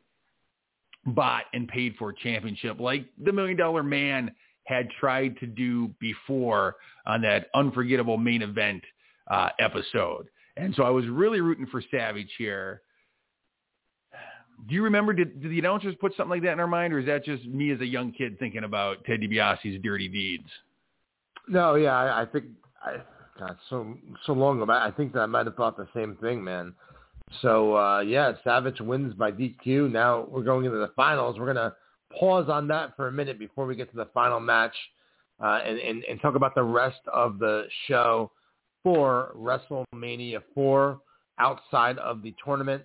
bought and paid for championship like the Million Dollar Man had tried to do before on that unforgettable main event uh, episode. And so I was really rooting for Savage here do you remember, did, did the announcers put something like that in our mind, or is that just me as a young kid thinking about Ted DiBiase's dirty deeds? No, yeah, I, I think, I, God, so so long ago, I think that I might have thought the same thing, man. So uh, yeah, Savage wins by DQ. Now we're going into the finals. We're gonna pause on that for a minute before we get to the final match, uh, and, and and talk about the rest of the show for WrestleMania 4 outside of the tournament.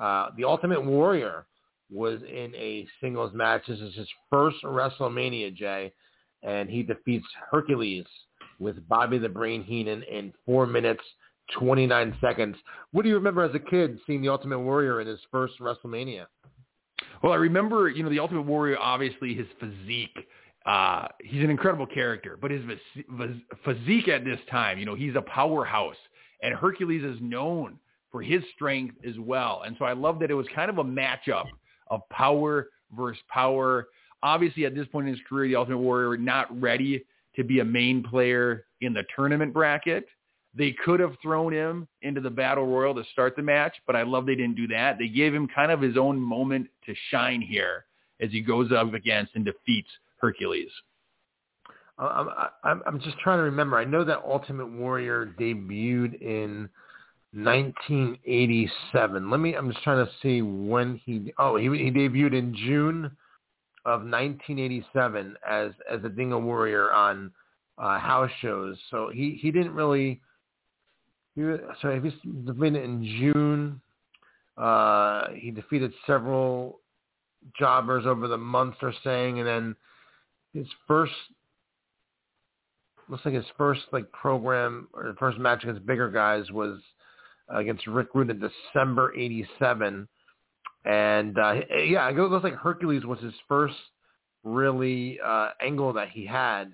Uh, the Ultimate Warrior was in a singles match. This is his first WrestleMania, Jay, and he defeats Hercules with Bobby the Brain Heenan in four minutes, 29 seconds. What do you remember as a kid seeing the Ultimate Warrior in his first WrestleMania? Well, I remember, you know, the Ultimate Warrior, obviously his physique. Uh, he's an incredible character, but his physique at this time, you know, he's a powerhouse. And Hercules is known for his strength as well. And so I love that it was kind of a matchup of power versus power. Obviously, at this point in his career, the Ultimate Warrior not ready to be a main player in the tournament bracket. They could have thrown him into the battle royal to start the match, but I love they didn't do that. They gave him kind of his own moment to shine here as he goes up against and defeats Hercules. I'm, I'm, just trying to remember. I know that Ultimate Warrior debuted in 1987. Let me. I'm just trying to see when he. Oh, he he debuted in June of 1987 as as a Dingo Warrior on uh, house shows. So he he didn't really. He, so he's been in June. Uh, he defeated several jobbers over the months they're saying, and then his first looks like his first like program or first match against bigger guys was against Rick Rude in December '87, and uh, yeah, it looks like Hercules was his first really uh, angle that he had.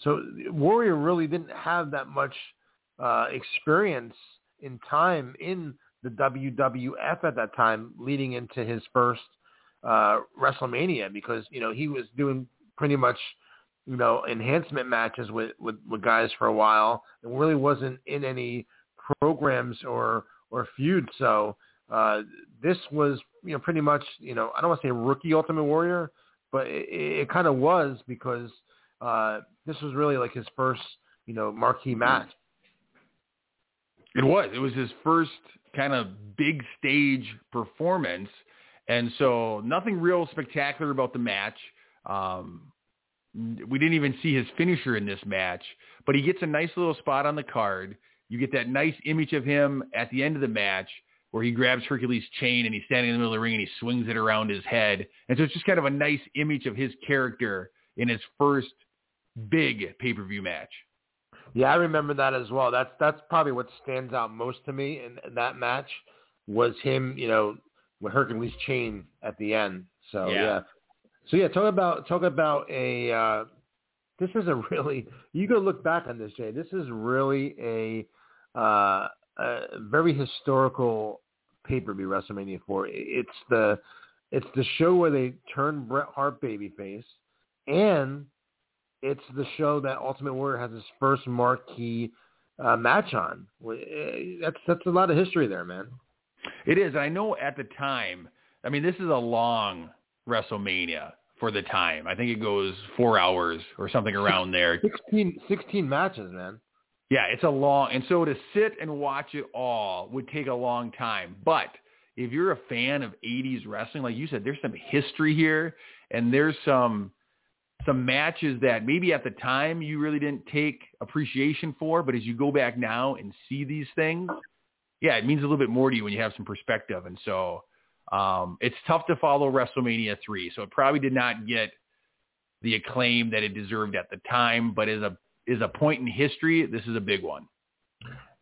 So Warrior really didn't have that much uh, experience in time in the WWF at that time, leading into his first uh, WrestleMania, because you know he was doing pretty much you know enhancement matches with, with with guys for a while, and really wasn't in any programs or or feuds. So uh, this was you know pretty much you know I don't want to say rookie Ultimate Warrior, but it, it kind of was because uh, this was really like his first you know marquee match. It was. It was his first kind of big stage performance, and so nothing real spectacular about the match. Um, we didn't even see his finisher in this match, but he gets a nice little spot on the card. You get that nice image of him at the end of the match where he grabs Hercules' chain and he's standing in the middle of the ring and he swings it around his head. And so it's just kind of a nice image of his character in his first big pay-per-view match. Yeah, I remember that as well. That's that's probably what stands out most to me in, in that match was him, you know, with Hercules' chain at the end. So yeah. yeah. So yeah, talk about talk about a uh, this is a really you go look back on this, Jay. This is really a uh, a very historical pay-per-view WrestleMania 4. It's the it's the show where they turn Bret Hart babyface, and it's the show that Ultimate Warrior has his first marquee uh, match on. Eh, that's that's a lot of history there, man. It is. I know at the time. I mean, this is a long WrestleMania for the time. I think it goes four hours or something around there. 16, 16 matches, man. Yeah, it's a long, and so to sit and watch it all would take a long time. But if you're a fan of 80s wrestling, like you said, there's some history here and there's some some matches that maybe at the time you really didn't take appreciation for, but as you go back now and see these things, yeah, it means a little bit more to you when you have some perspective. And so um, it's tough to follow WrestleMania 3. So it probably did not get the acclaim that it deserved at the time, but as a is a point in history, this is a big one.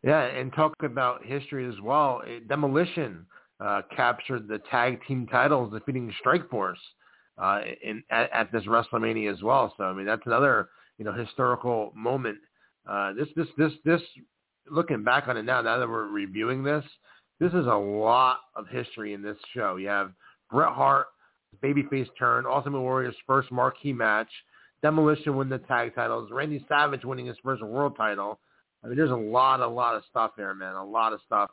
Yeah, and talk about history as well. Demolition uh, captured the tag team titles, defeating Strikeforce uh, in at, at, this WrestleMania as well. So I mean, that's another you know historical moment. Uh, this this this this looking back on it now, now that we're reviewing this, this is a lot of history in this show. You have Bret Hart babyface turn, Ultimate Warrior's first marquee match, Demolition win the tag titles, Randy Savage winning his first world title. I mean, there's a lot, a lot of stuff there, man. A lot of stuff.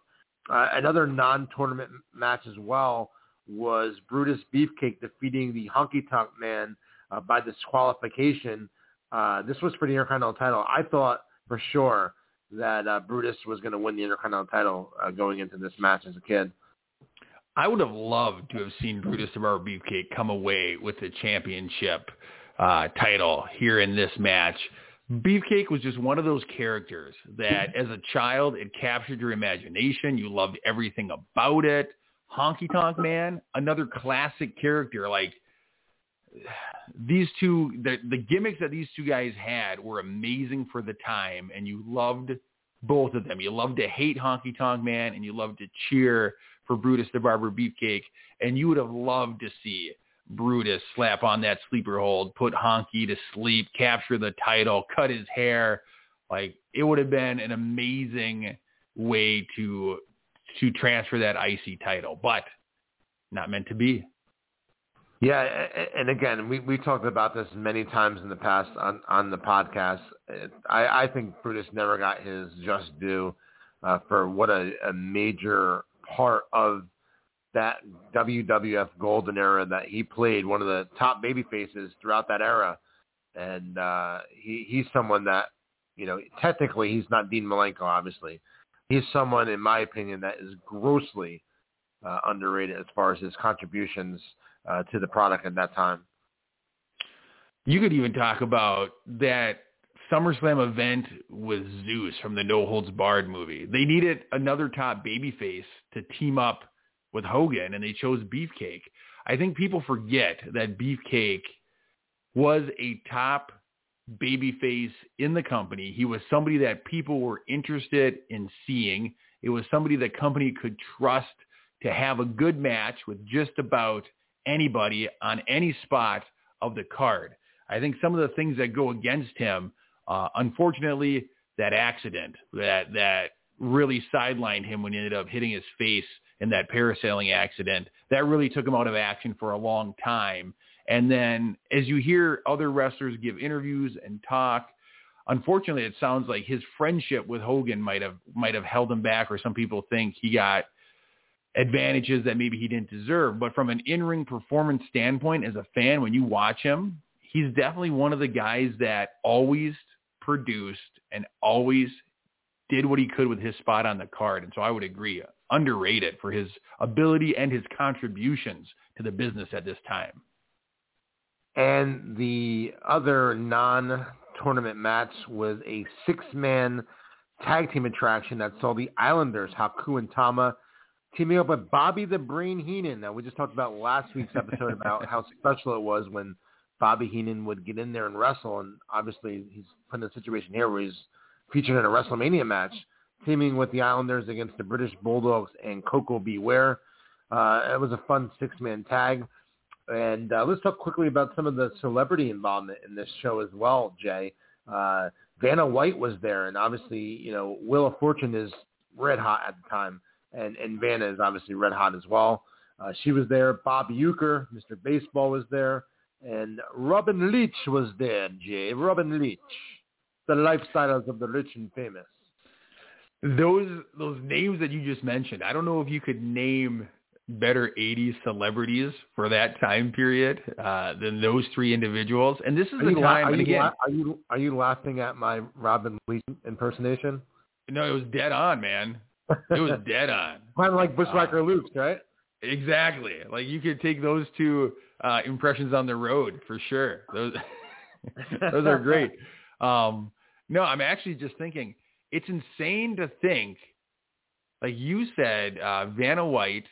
Uh, another non-tournament match as well was Brutus Beefcake defeating the Honky Tonk Man uh, by disqualification. Uh, this was for the Intercontinental title. I thought for sure that uh, Brutus was going to win the Intercontinental title uh, going into this match as a kid. I would have loved to have seen Brutus Barber Beefcake come away with the championship uh, title here in this match. Beefcake was just one of those characters that as a child, it captured your imagination. You loved everything about it. Honky Tonk Man, another classic character. Like these two, the, the gimmicks that these two guys had were amazing for the time, and you loved both of them. You loved to hate Honky Tonk Man, and you loved to cheer for Brutus the Barber Beefcake, and you would have loved to see Brutus slap on that sleeper hold, put Honky to sleep, capture the title, cut his hair. Like it would have been an amazing way to to transfer that IC title, but not meant to be. Yeah, and again, we we talked about this many times in the past on on the podcast. I, I think Brutus never got his just due uh, for what a, a major part of that WWF golden era that he played one of the top baby faces throughout that era. And uh, he, he's someone that, you know, technically he's not Dean Malenko, obviously. He's someone, in my opinion, that is grossly uh, underrated as far as his contributions uh, to the product at that time. You could even talk about that SummerSlam event with Zeus from the No Holds Barred movie. They needed another top babyface to team up with Hogan, and they chose Beefcake. I think people forget that Beefcake was a top babyface in the company. He was somebody that people were interested in seeing. It was somebody that company could trust to have a good match with just about anybody on any spot of the card. I think some of the things that go against him, uh, unfortunately, that accident that that really sidelined him when he ended up hitting his face in that parasailing accident. That really took him out of action for a long time. And then as you hear other wrestlers give interviews and talk, unfortunately it sounds like his friendship with Hogan might have might have held him back or some people think he got advantages that maybe he didn't deserve. But from an in-ring performance standpoint as a fan when you watch him, he's definitely one of the guys that always produced and always did what he could with his spot on the card. And so I would agree underrated for his ability and his contributions to the business at this time. And the other non-tournament match was a six-man tag team attraction that saw the Islanders, Haku and Tama, teaming up with Bobby the Brain Heenan. Now, we just talked about last week's episode about how special it was when Bobby Heenan would get in there and wrestle, and obviously he's put in a situation here where he's featured in a WrestleMania match teaming with the Islanders against the British Bulldogs and Koko B. Ware. Uh, it was a fun six-man tag. And uh, let's talk quickly about some of the celebrity involvement in this show as well, Jay. Uh, Vanna White was there, and obviously, you know, Wheel of Fortune is red hot at the time, and, and Vanna is obviously red hot as well. Uh, she was there. Bob Uecker, Mr. Baseball was there, and Robin Leach was there, Jay. Robin Leach, the lifestyles of the rich and famous those those names that you just mentioned, I don't know if you could name better 80s celebrities for that time period uh, than those three individuals. And this is are the time. La- and again, la- are you are you laughing at my Robin Leach impersonation? No, it was dead on, man. It was dead on. kind of like Bushwhacker uh, Luke's, right? Exactly. Like you could take those two uh, impressions on the road for sure. Those those are great. Um, no, I'm actually just thinking it's insane to think, like you said, uh, Vanna White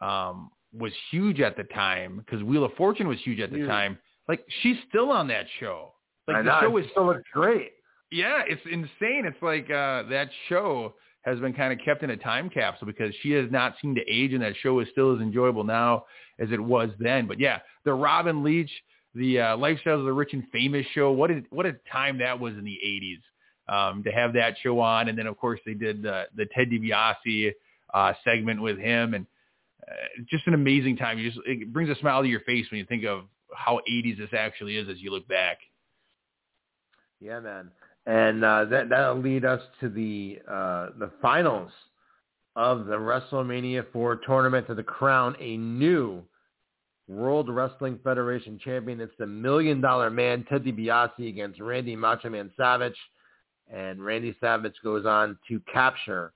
um, was huge at the time because Wheel of Fortune was huge at the time. Like she's still on that show. Like I the know, show is still looks great. yeah, it's insane. It's like uh, that show has been kind of kept in a time capsule because she has not seemed to age, and that show is still as enjoyable now as it was then. But yeah, the Robin Leach, the uh, Lifestyles of the Rich and Famous show. What a what a time that was in the '80s um, to have that show on, and then of course they did the the Ted DiBiase uh, segment with him, and uh, just an amazing time. You just it brings a smile to your face when you think of how '80s this actually is as you look back. Yeah, man. And uh, that that'll lead us to the uh, the finals of the WrestleMania 4 tournament to the crown a new World Wrestling Federation champion. It's the Million Dollar Man Ted DiBiase against Randy Macho Man Savage, and Randy Savage goes on to capture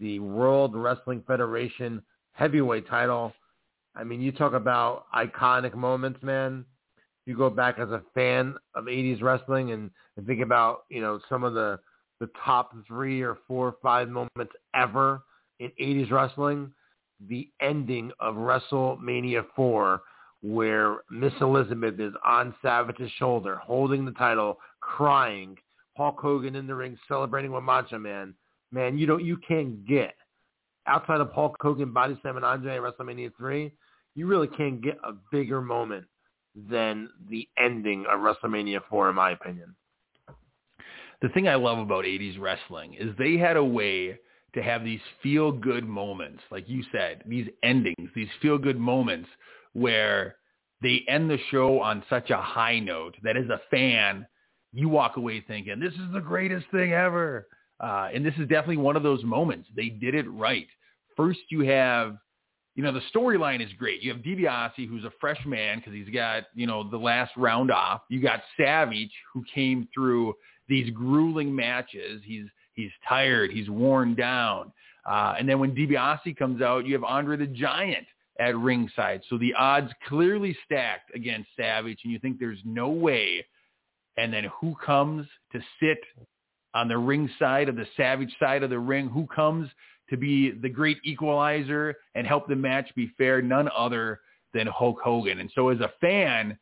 the World Wrestling Federation heavyweight title. I mean, you talk about iconic moments, man you go back as a fan of 80s wrestling and, and think about, you know, some of the, the top three or four or five moments ever in 80s wrestling, the ending of WrestleMania 4 where Miss Elizabeth is on Savage's shoulder, holding the title, crying, Hulk Hogan in the ring celebrating with Macho Man. Man, you don't, you can't get outside of Hulk Hogan body slam and Andre at WrestleMania 3, you really can't get a bigger moment than the ending of WrestleMania 4, in my opinion. The thing I love about 80s wrestling is they had a way to have these feel-good moments, like you said, these endings, these feel-good moments where they end the show on such a high note that as a fan, you walk away thinking, this is the greatest thing ever. Uh, and this is definitely one of those moments. They did it right. First, you have you know, the storyline is great. You have DiBiase, who's a fresh man because he's got, you know, the last round off. You got Savage, who came through these grueling matches. He's he's tired. He's worn down. Uh, and then when DiBiase comes out, you have Andre the Giant at ringside. So the odds clearly stacked against Savage, and you think there's no way. And then who comes to sit on the ring side of the Savage side of the ring? Who comes to be the great equalizer and help the match be fair, none other than Hulk Hogan. And so as a fan,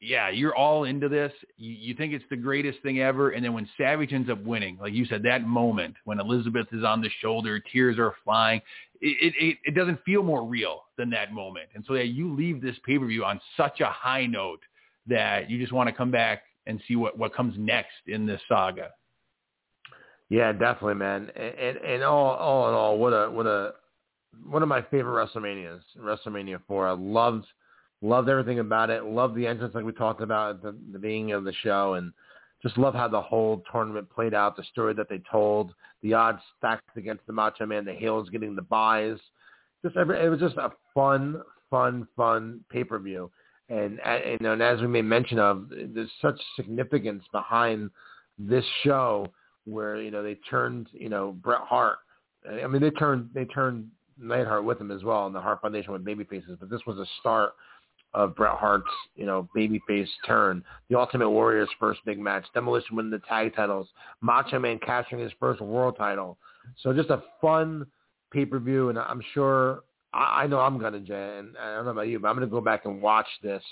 yeah, you're all into this. You, you think it's the greatest thing ever. And then when Savage ends up winning, like you said, that moment when Elizabeth is on the shoulder, tears are flying, it, it, it doesn't feel more real than that moment. And so yeah, you leave this pay-per-view on such a high note that you just want to come back and see what, what comes next in this saga. Yeah, definitely, man. And, and, and all all in all, what a what a one of my favorite WrestleManias, WrestleMania four. I loved loved everything about it. Loved the entrance, like we talked about at the, the beginning of the show, and just love how the whole tournament played out. The story that they told, the odds stacked against the Macho Man, the heels getting the buys. Just every, it was just a fun, fun, fun pay And, uh, and, and as we made mention of, there's such significance behind this show where you know they turned you know Bret Hart. I mean they turned they turned Neidhart with him as well in the Hart Foundation with baby faces, but this was a start of Bret Hart's you know babyface turn. The Ultimate Warrior's first big match, Demolition winning the tag titles, Macho Man capturing his first world title. So just a fun pay per view, and I'm sure I, I know I'm gonna and I don't know about you, but I'm gonna go back and watch this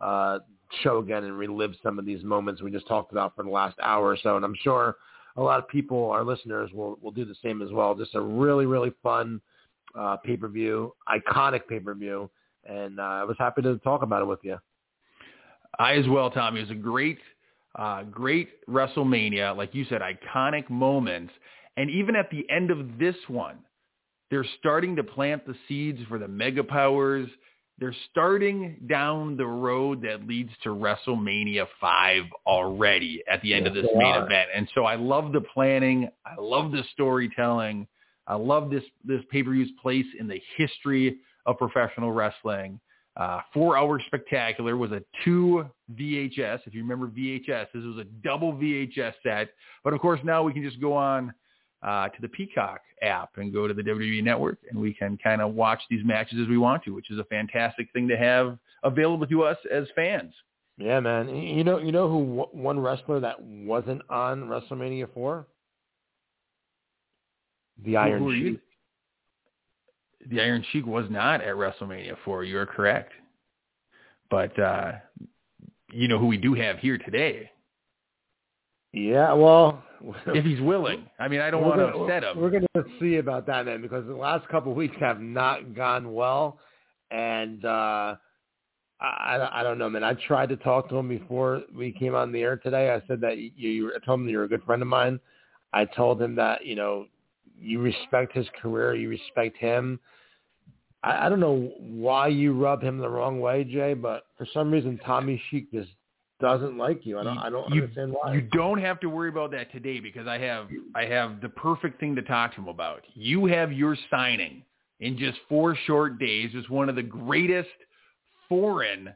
uh, show again and relive some of these moments we just talked about for the last hour or so. And I'm sure a lot of people, our listeners, will will do the same as well. Just a really really fun uh, pay per view, iconic pay per view, and uh, I was happy to talk about it with you. I as well, Tommy. It was a great, uh, great WrestleMania, like you said, iconic moments, and even at the end of this one, they're starting to plant the seeds for the mega powers they're starting down the road that leads to WrestleMania 5 already at the end yes, of this main are. event. And so I love the planning. I love the storytelling. I love this, this pay-per-view's place in the history of professional wrestling. Uh, four-hour spectacular was a two VHS. If you remember VHS, this was a double VHS set. But of course, now we can just go on uh, to the Peacock app and go to the WWE Network, and we can kind of watch these matches as we want to, which is a fantastic thing to have available to us as fans. Yeah, man. You know, you know who one wrestler that wasn't on WrestleMania four? The Iron Who Sheik. The Iron Sheik was not at WrestleMania four. You are correct, but uh, you know who we do have here today, Yeah, well, if he's willing. I mean, I don't want to upset him. We're going to see about that, man, because the last couple of weeks have not gone well, and uh, I, I don't know, man. I tried to talk to him before we came on the air today. I said that you, you I told him you're a good friend of mine. I told him that you know you respect his career, you respect him. I, I don't know why you rub him the wrong way, Jay, but for some reason Tommy Sheik just doesn't like you. I don't I don't You- understand why. You don't have to worry about that today because I have I have the perfect thing to talk to him about. You have your signing in just four short days as one of the greatest foreign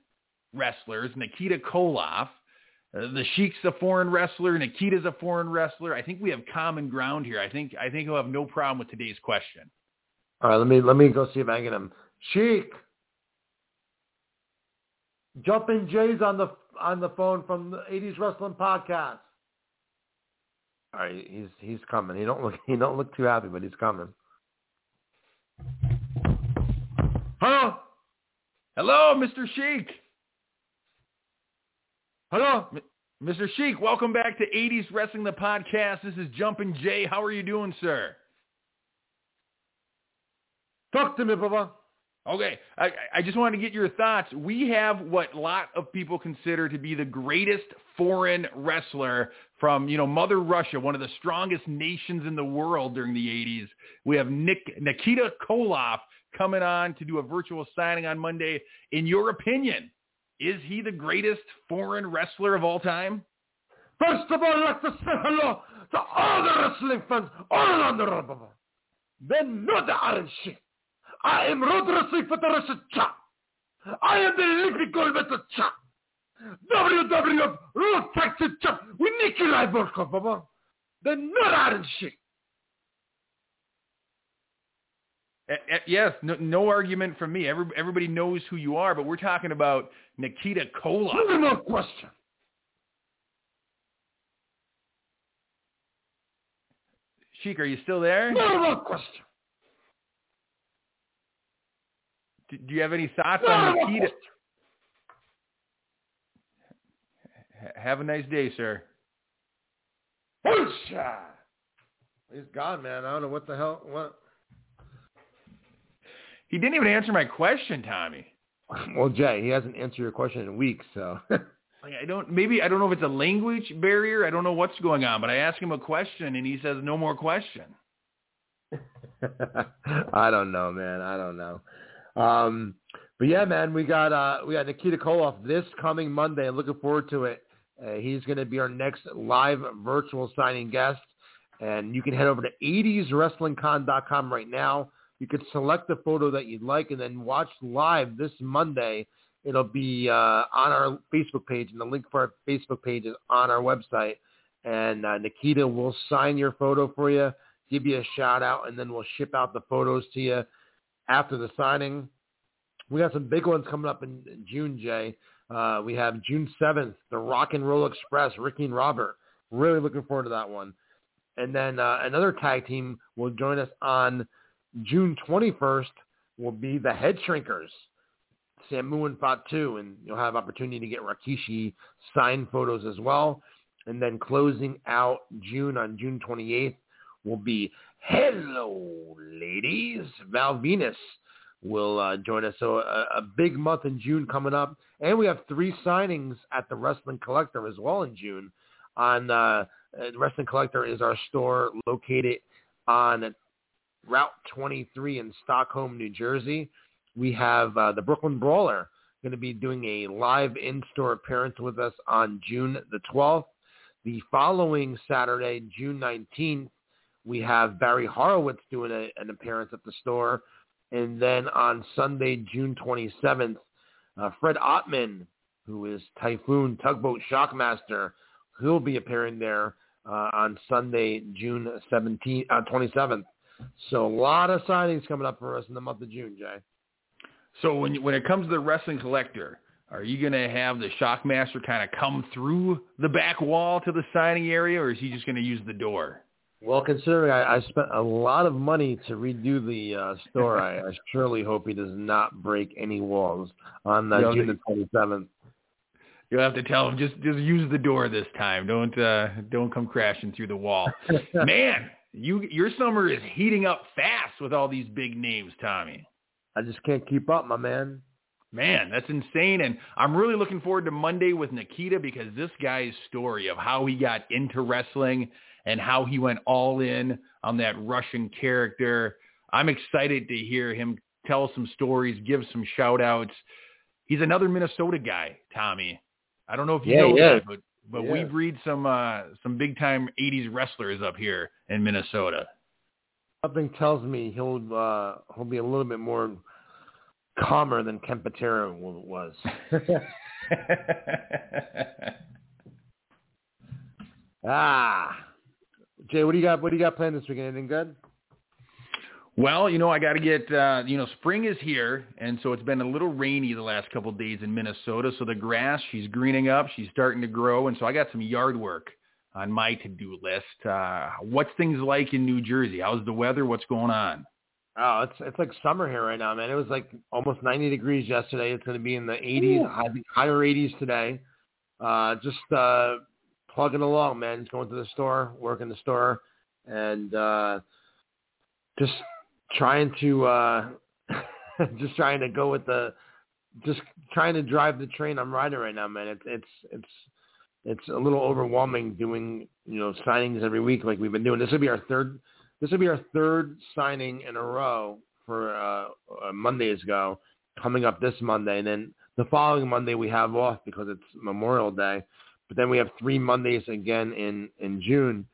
wrestlers, Nikita Koloff. Uh, the Sheik's a foreign wrestler. Nikita's a foreign wrestler. I think we have common ground here. I think I think he'll have no problem with today's question. All right, let me let me go see if I can get him. Sheik, Jumping Jay's on the on the phone from the '80s Wrestling Podcast. All right, he's he's coming. He don't look he don't look too happy, but he's coming. Hello, Hello, Mr. Sheik. hello. Mr. Sheik, welcome back to 80s Wrestling the Podcast. This is Jumping Jay. How are you doing, sir? Talk to me, Baba. Okay, I, I just wanted to get your thoughts. We have what a lot of people consider to be the greatest foreign wrestler from, you know, Mother Russia, one of the strongest nations in the world during the 80s. We have Nick, Nikita Koloff coming on to do a virtual signing on Monday. In your opinion, is he the greatest foreign wrestler of all time? First of all, I'd like to say hello to all the wrestling fans all around the world. They know the Iron Sheik. I am Federation champ. I am the Olympic gold medal champ. WWF Road Tag Team champ with Nikolai Volkoff, Baba. They know the Iron Sheik. Eh, eh, Yes, no, no argument from me. Every, everybody knows who you are, but we're talking about Nikita Koloff. No question. Sheik, are you still there? No more question. Do, you have any thoughts on Nikita? Have a nice day, sir. He's gone, man. I don't know what the hell. What? He didn't even answer my question, Tommy. Well, Jay, he hasn't answered your question in weeks, so. I don't. Maybe I don't know if it's a language barrier. I don't know what's going on, but I asked him a question and he says no more question. I don't know, man. I don't know. Um, but yeah, man, we got uh, we got Nikita Koloff this coming Monday. Looking forward to it. Uh, he's going to be our next live virtual signing guest, and you can head over to 80swrestlingcon.com right now. You can select the photo that you'd like, and then watch live this Monday. It'll be uh, on our Facebook page, and the link for our Facebook page is on our website. And uh, Nikita will sign your photo for you give you a shout out, and then we'll ship out the photos to you after the signing. We got some big ones coming up in, June, Jay. Uh, we have June 7th, the Rock and Roll Express, Ricky and Robert. Really looking forward to that one. And then uh, another tag team will join us on June 21st will be the Head Shrinkers, Samu and Fatu, and you'll have opportunity to get Rikishi signed photos as well. And then closing out June on June 28th will be Hello, ladies. Val Venis will uh, join us. So a, a big month in June coming up. And we have three signings at the Wrestling Collector as well in June. On uh, uh, Wrestling Collector is our store located on Route 23 in Stockholm, New Jersey. We have uh, the Brooklyn Brawler going to be doing a live in-store appearance with us on June the 12th. The following Saturday, June 19th, we have Barry Horowitz doing a, an appearance at the store. And then on Sunday, June 27th, uh, Fred Ottman, who is Typhoon Tugboat Shockmaster, he'll be appearing there uh, on Sunday, June 17th, uh, 27th. So a lot of signings coming up for us in the month of June, Jay. So when when it comes to the wrestling collector, are you going to have the Shockmaster kind of come through the back wall to the signing area, or is he just going to use the door? Well, considering I, I spent a lot of money to redo the uh, store, I, I surely hope he does not break any walls on uh, June the twenty seventh. You'll have to tell him just just use the door this time. Don't uh, don't come crashing through the wall. Man, you your summer is heating up fast with all these big names, Tommy. I just can't keep up, my man. Man, that's insane. And I'm really looking forward to Monday with Nikita because this guy's story of how he got into wrestling and how he went all in on that Russian character. I'm excited to hear him tell some stories, give some shout outs. He's another Minnesota guy, Tommy. I don't know if you yeah, know yeah. that, but but Yeah. we breed some uh some big time 80s wrestlers up here in Minnesota. Something tells me he'll uh, he'll be a little bit more calmer than Ken Patera was. ah, Jay, what do you got? What do you got planned this weekend? Anything good? Well, you know, I got to get, uh, you know, spring is here, and so it's been a little rainy the last couple of days in Minnesota. So the grass, she's greening up, she's starting to grow, and so I got some yard work on my to-do list. Uh, what's things like in New Jersey? How's the weather? What's going on? Oh, it's it's like summer here right now, man. It was like almost 90 degrees yesterday. It's going to be in the 80s, high, higher 80s today. Uh, just uh, plugging along, man. Going to the store, working the store, and uh, just trying to uh, just trying to go with the just trying to drive the train I'm riding right now, man. It's it's it's it's a little overwhelming doing you know signings every week like we've been doing. This will be our third this will be our third signing in a row for uh, uh, Mondays ago, coming up this Monday, and then the following Monday we have off because it's Memorial Day. But then we have three Mondays again in in June.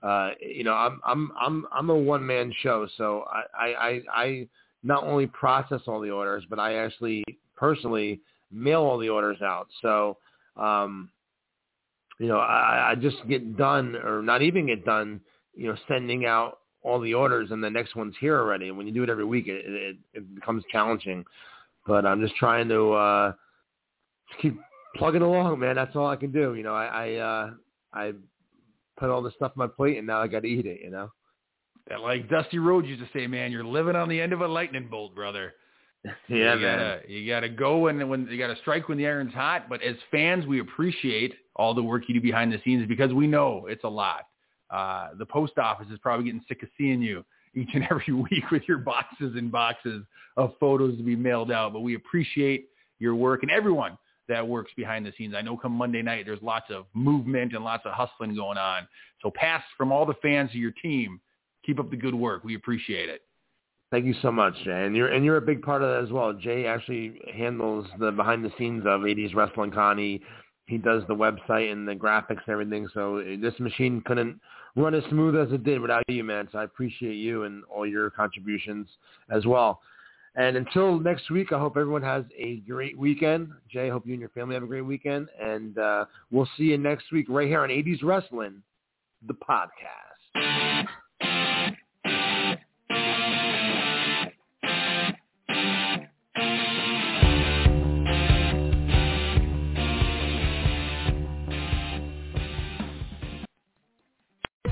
Uh, you know, I'm I'm I'm I'm a one man show, so I, I I not only process all the orders, but I actually personally mail all the orders out. So, um, you know, I, I just get done, or not even get done, you know, sending out all the orders, and the next one's here already. And when you do it every week, it it, it becomes challenging. But I'm just trying to uh, keep plugging along, man. That's all I can do. You know, I I, uh, I put all this stuff on my plate, and now I got to eat it. You know. That, like Dusty Rhodes used to say, man, you're living on the end of a lightning bolt, brother. Yeah, you man. gotta you gotta go and when you gotta strike when the iron's hot. But as fans, we appreciate all the work you do behind the scenes because we know it's a lot. Uh, the post office is probably getting sick of seeing you each and every week with your boxes and boxes of photos to be mailed out. But we appreciate your work and everyone that works behind the scenes. I know come Monday night, there's lots of movement and lots of hustling going on. So pass from all the fans of your team. Keep up the good work. We appreciate it. Thank you so much, Jay. And you're and you're a big part of that as well. Jay actually handles the behind the scenes of 80s Wrestling Con. He, he does the website and the graphics and everything. So this machine couldn't run as smooth as it did without you, man. So I appreciate you and all your contributions as well. And until next week, I hope everyone has a great weekend. Jay, I hope you and your family have a great weekend. And uh, we'll see you next week right here on 80s Wrestling, the podcast.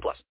plus.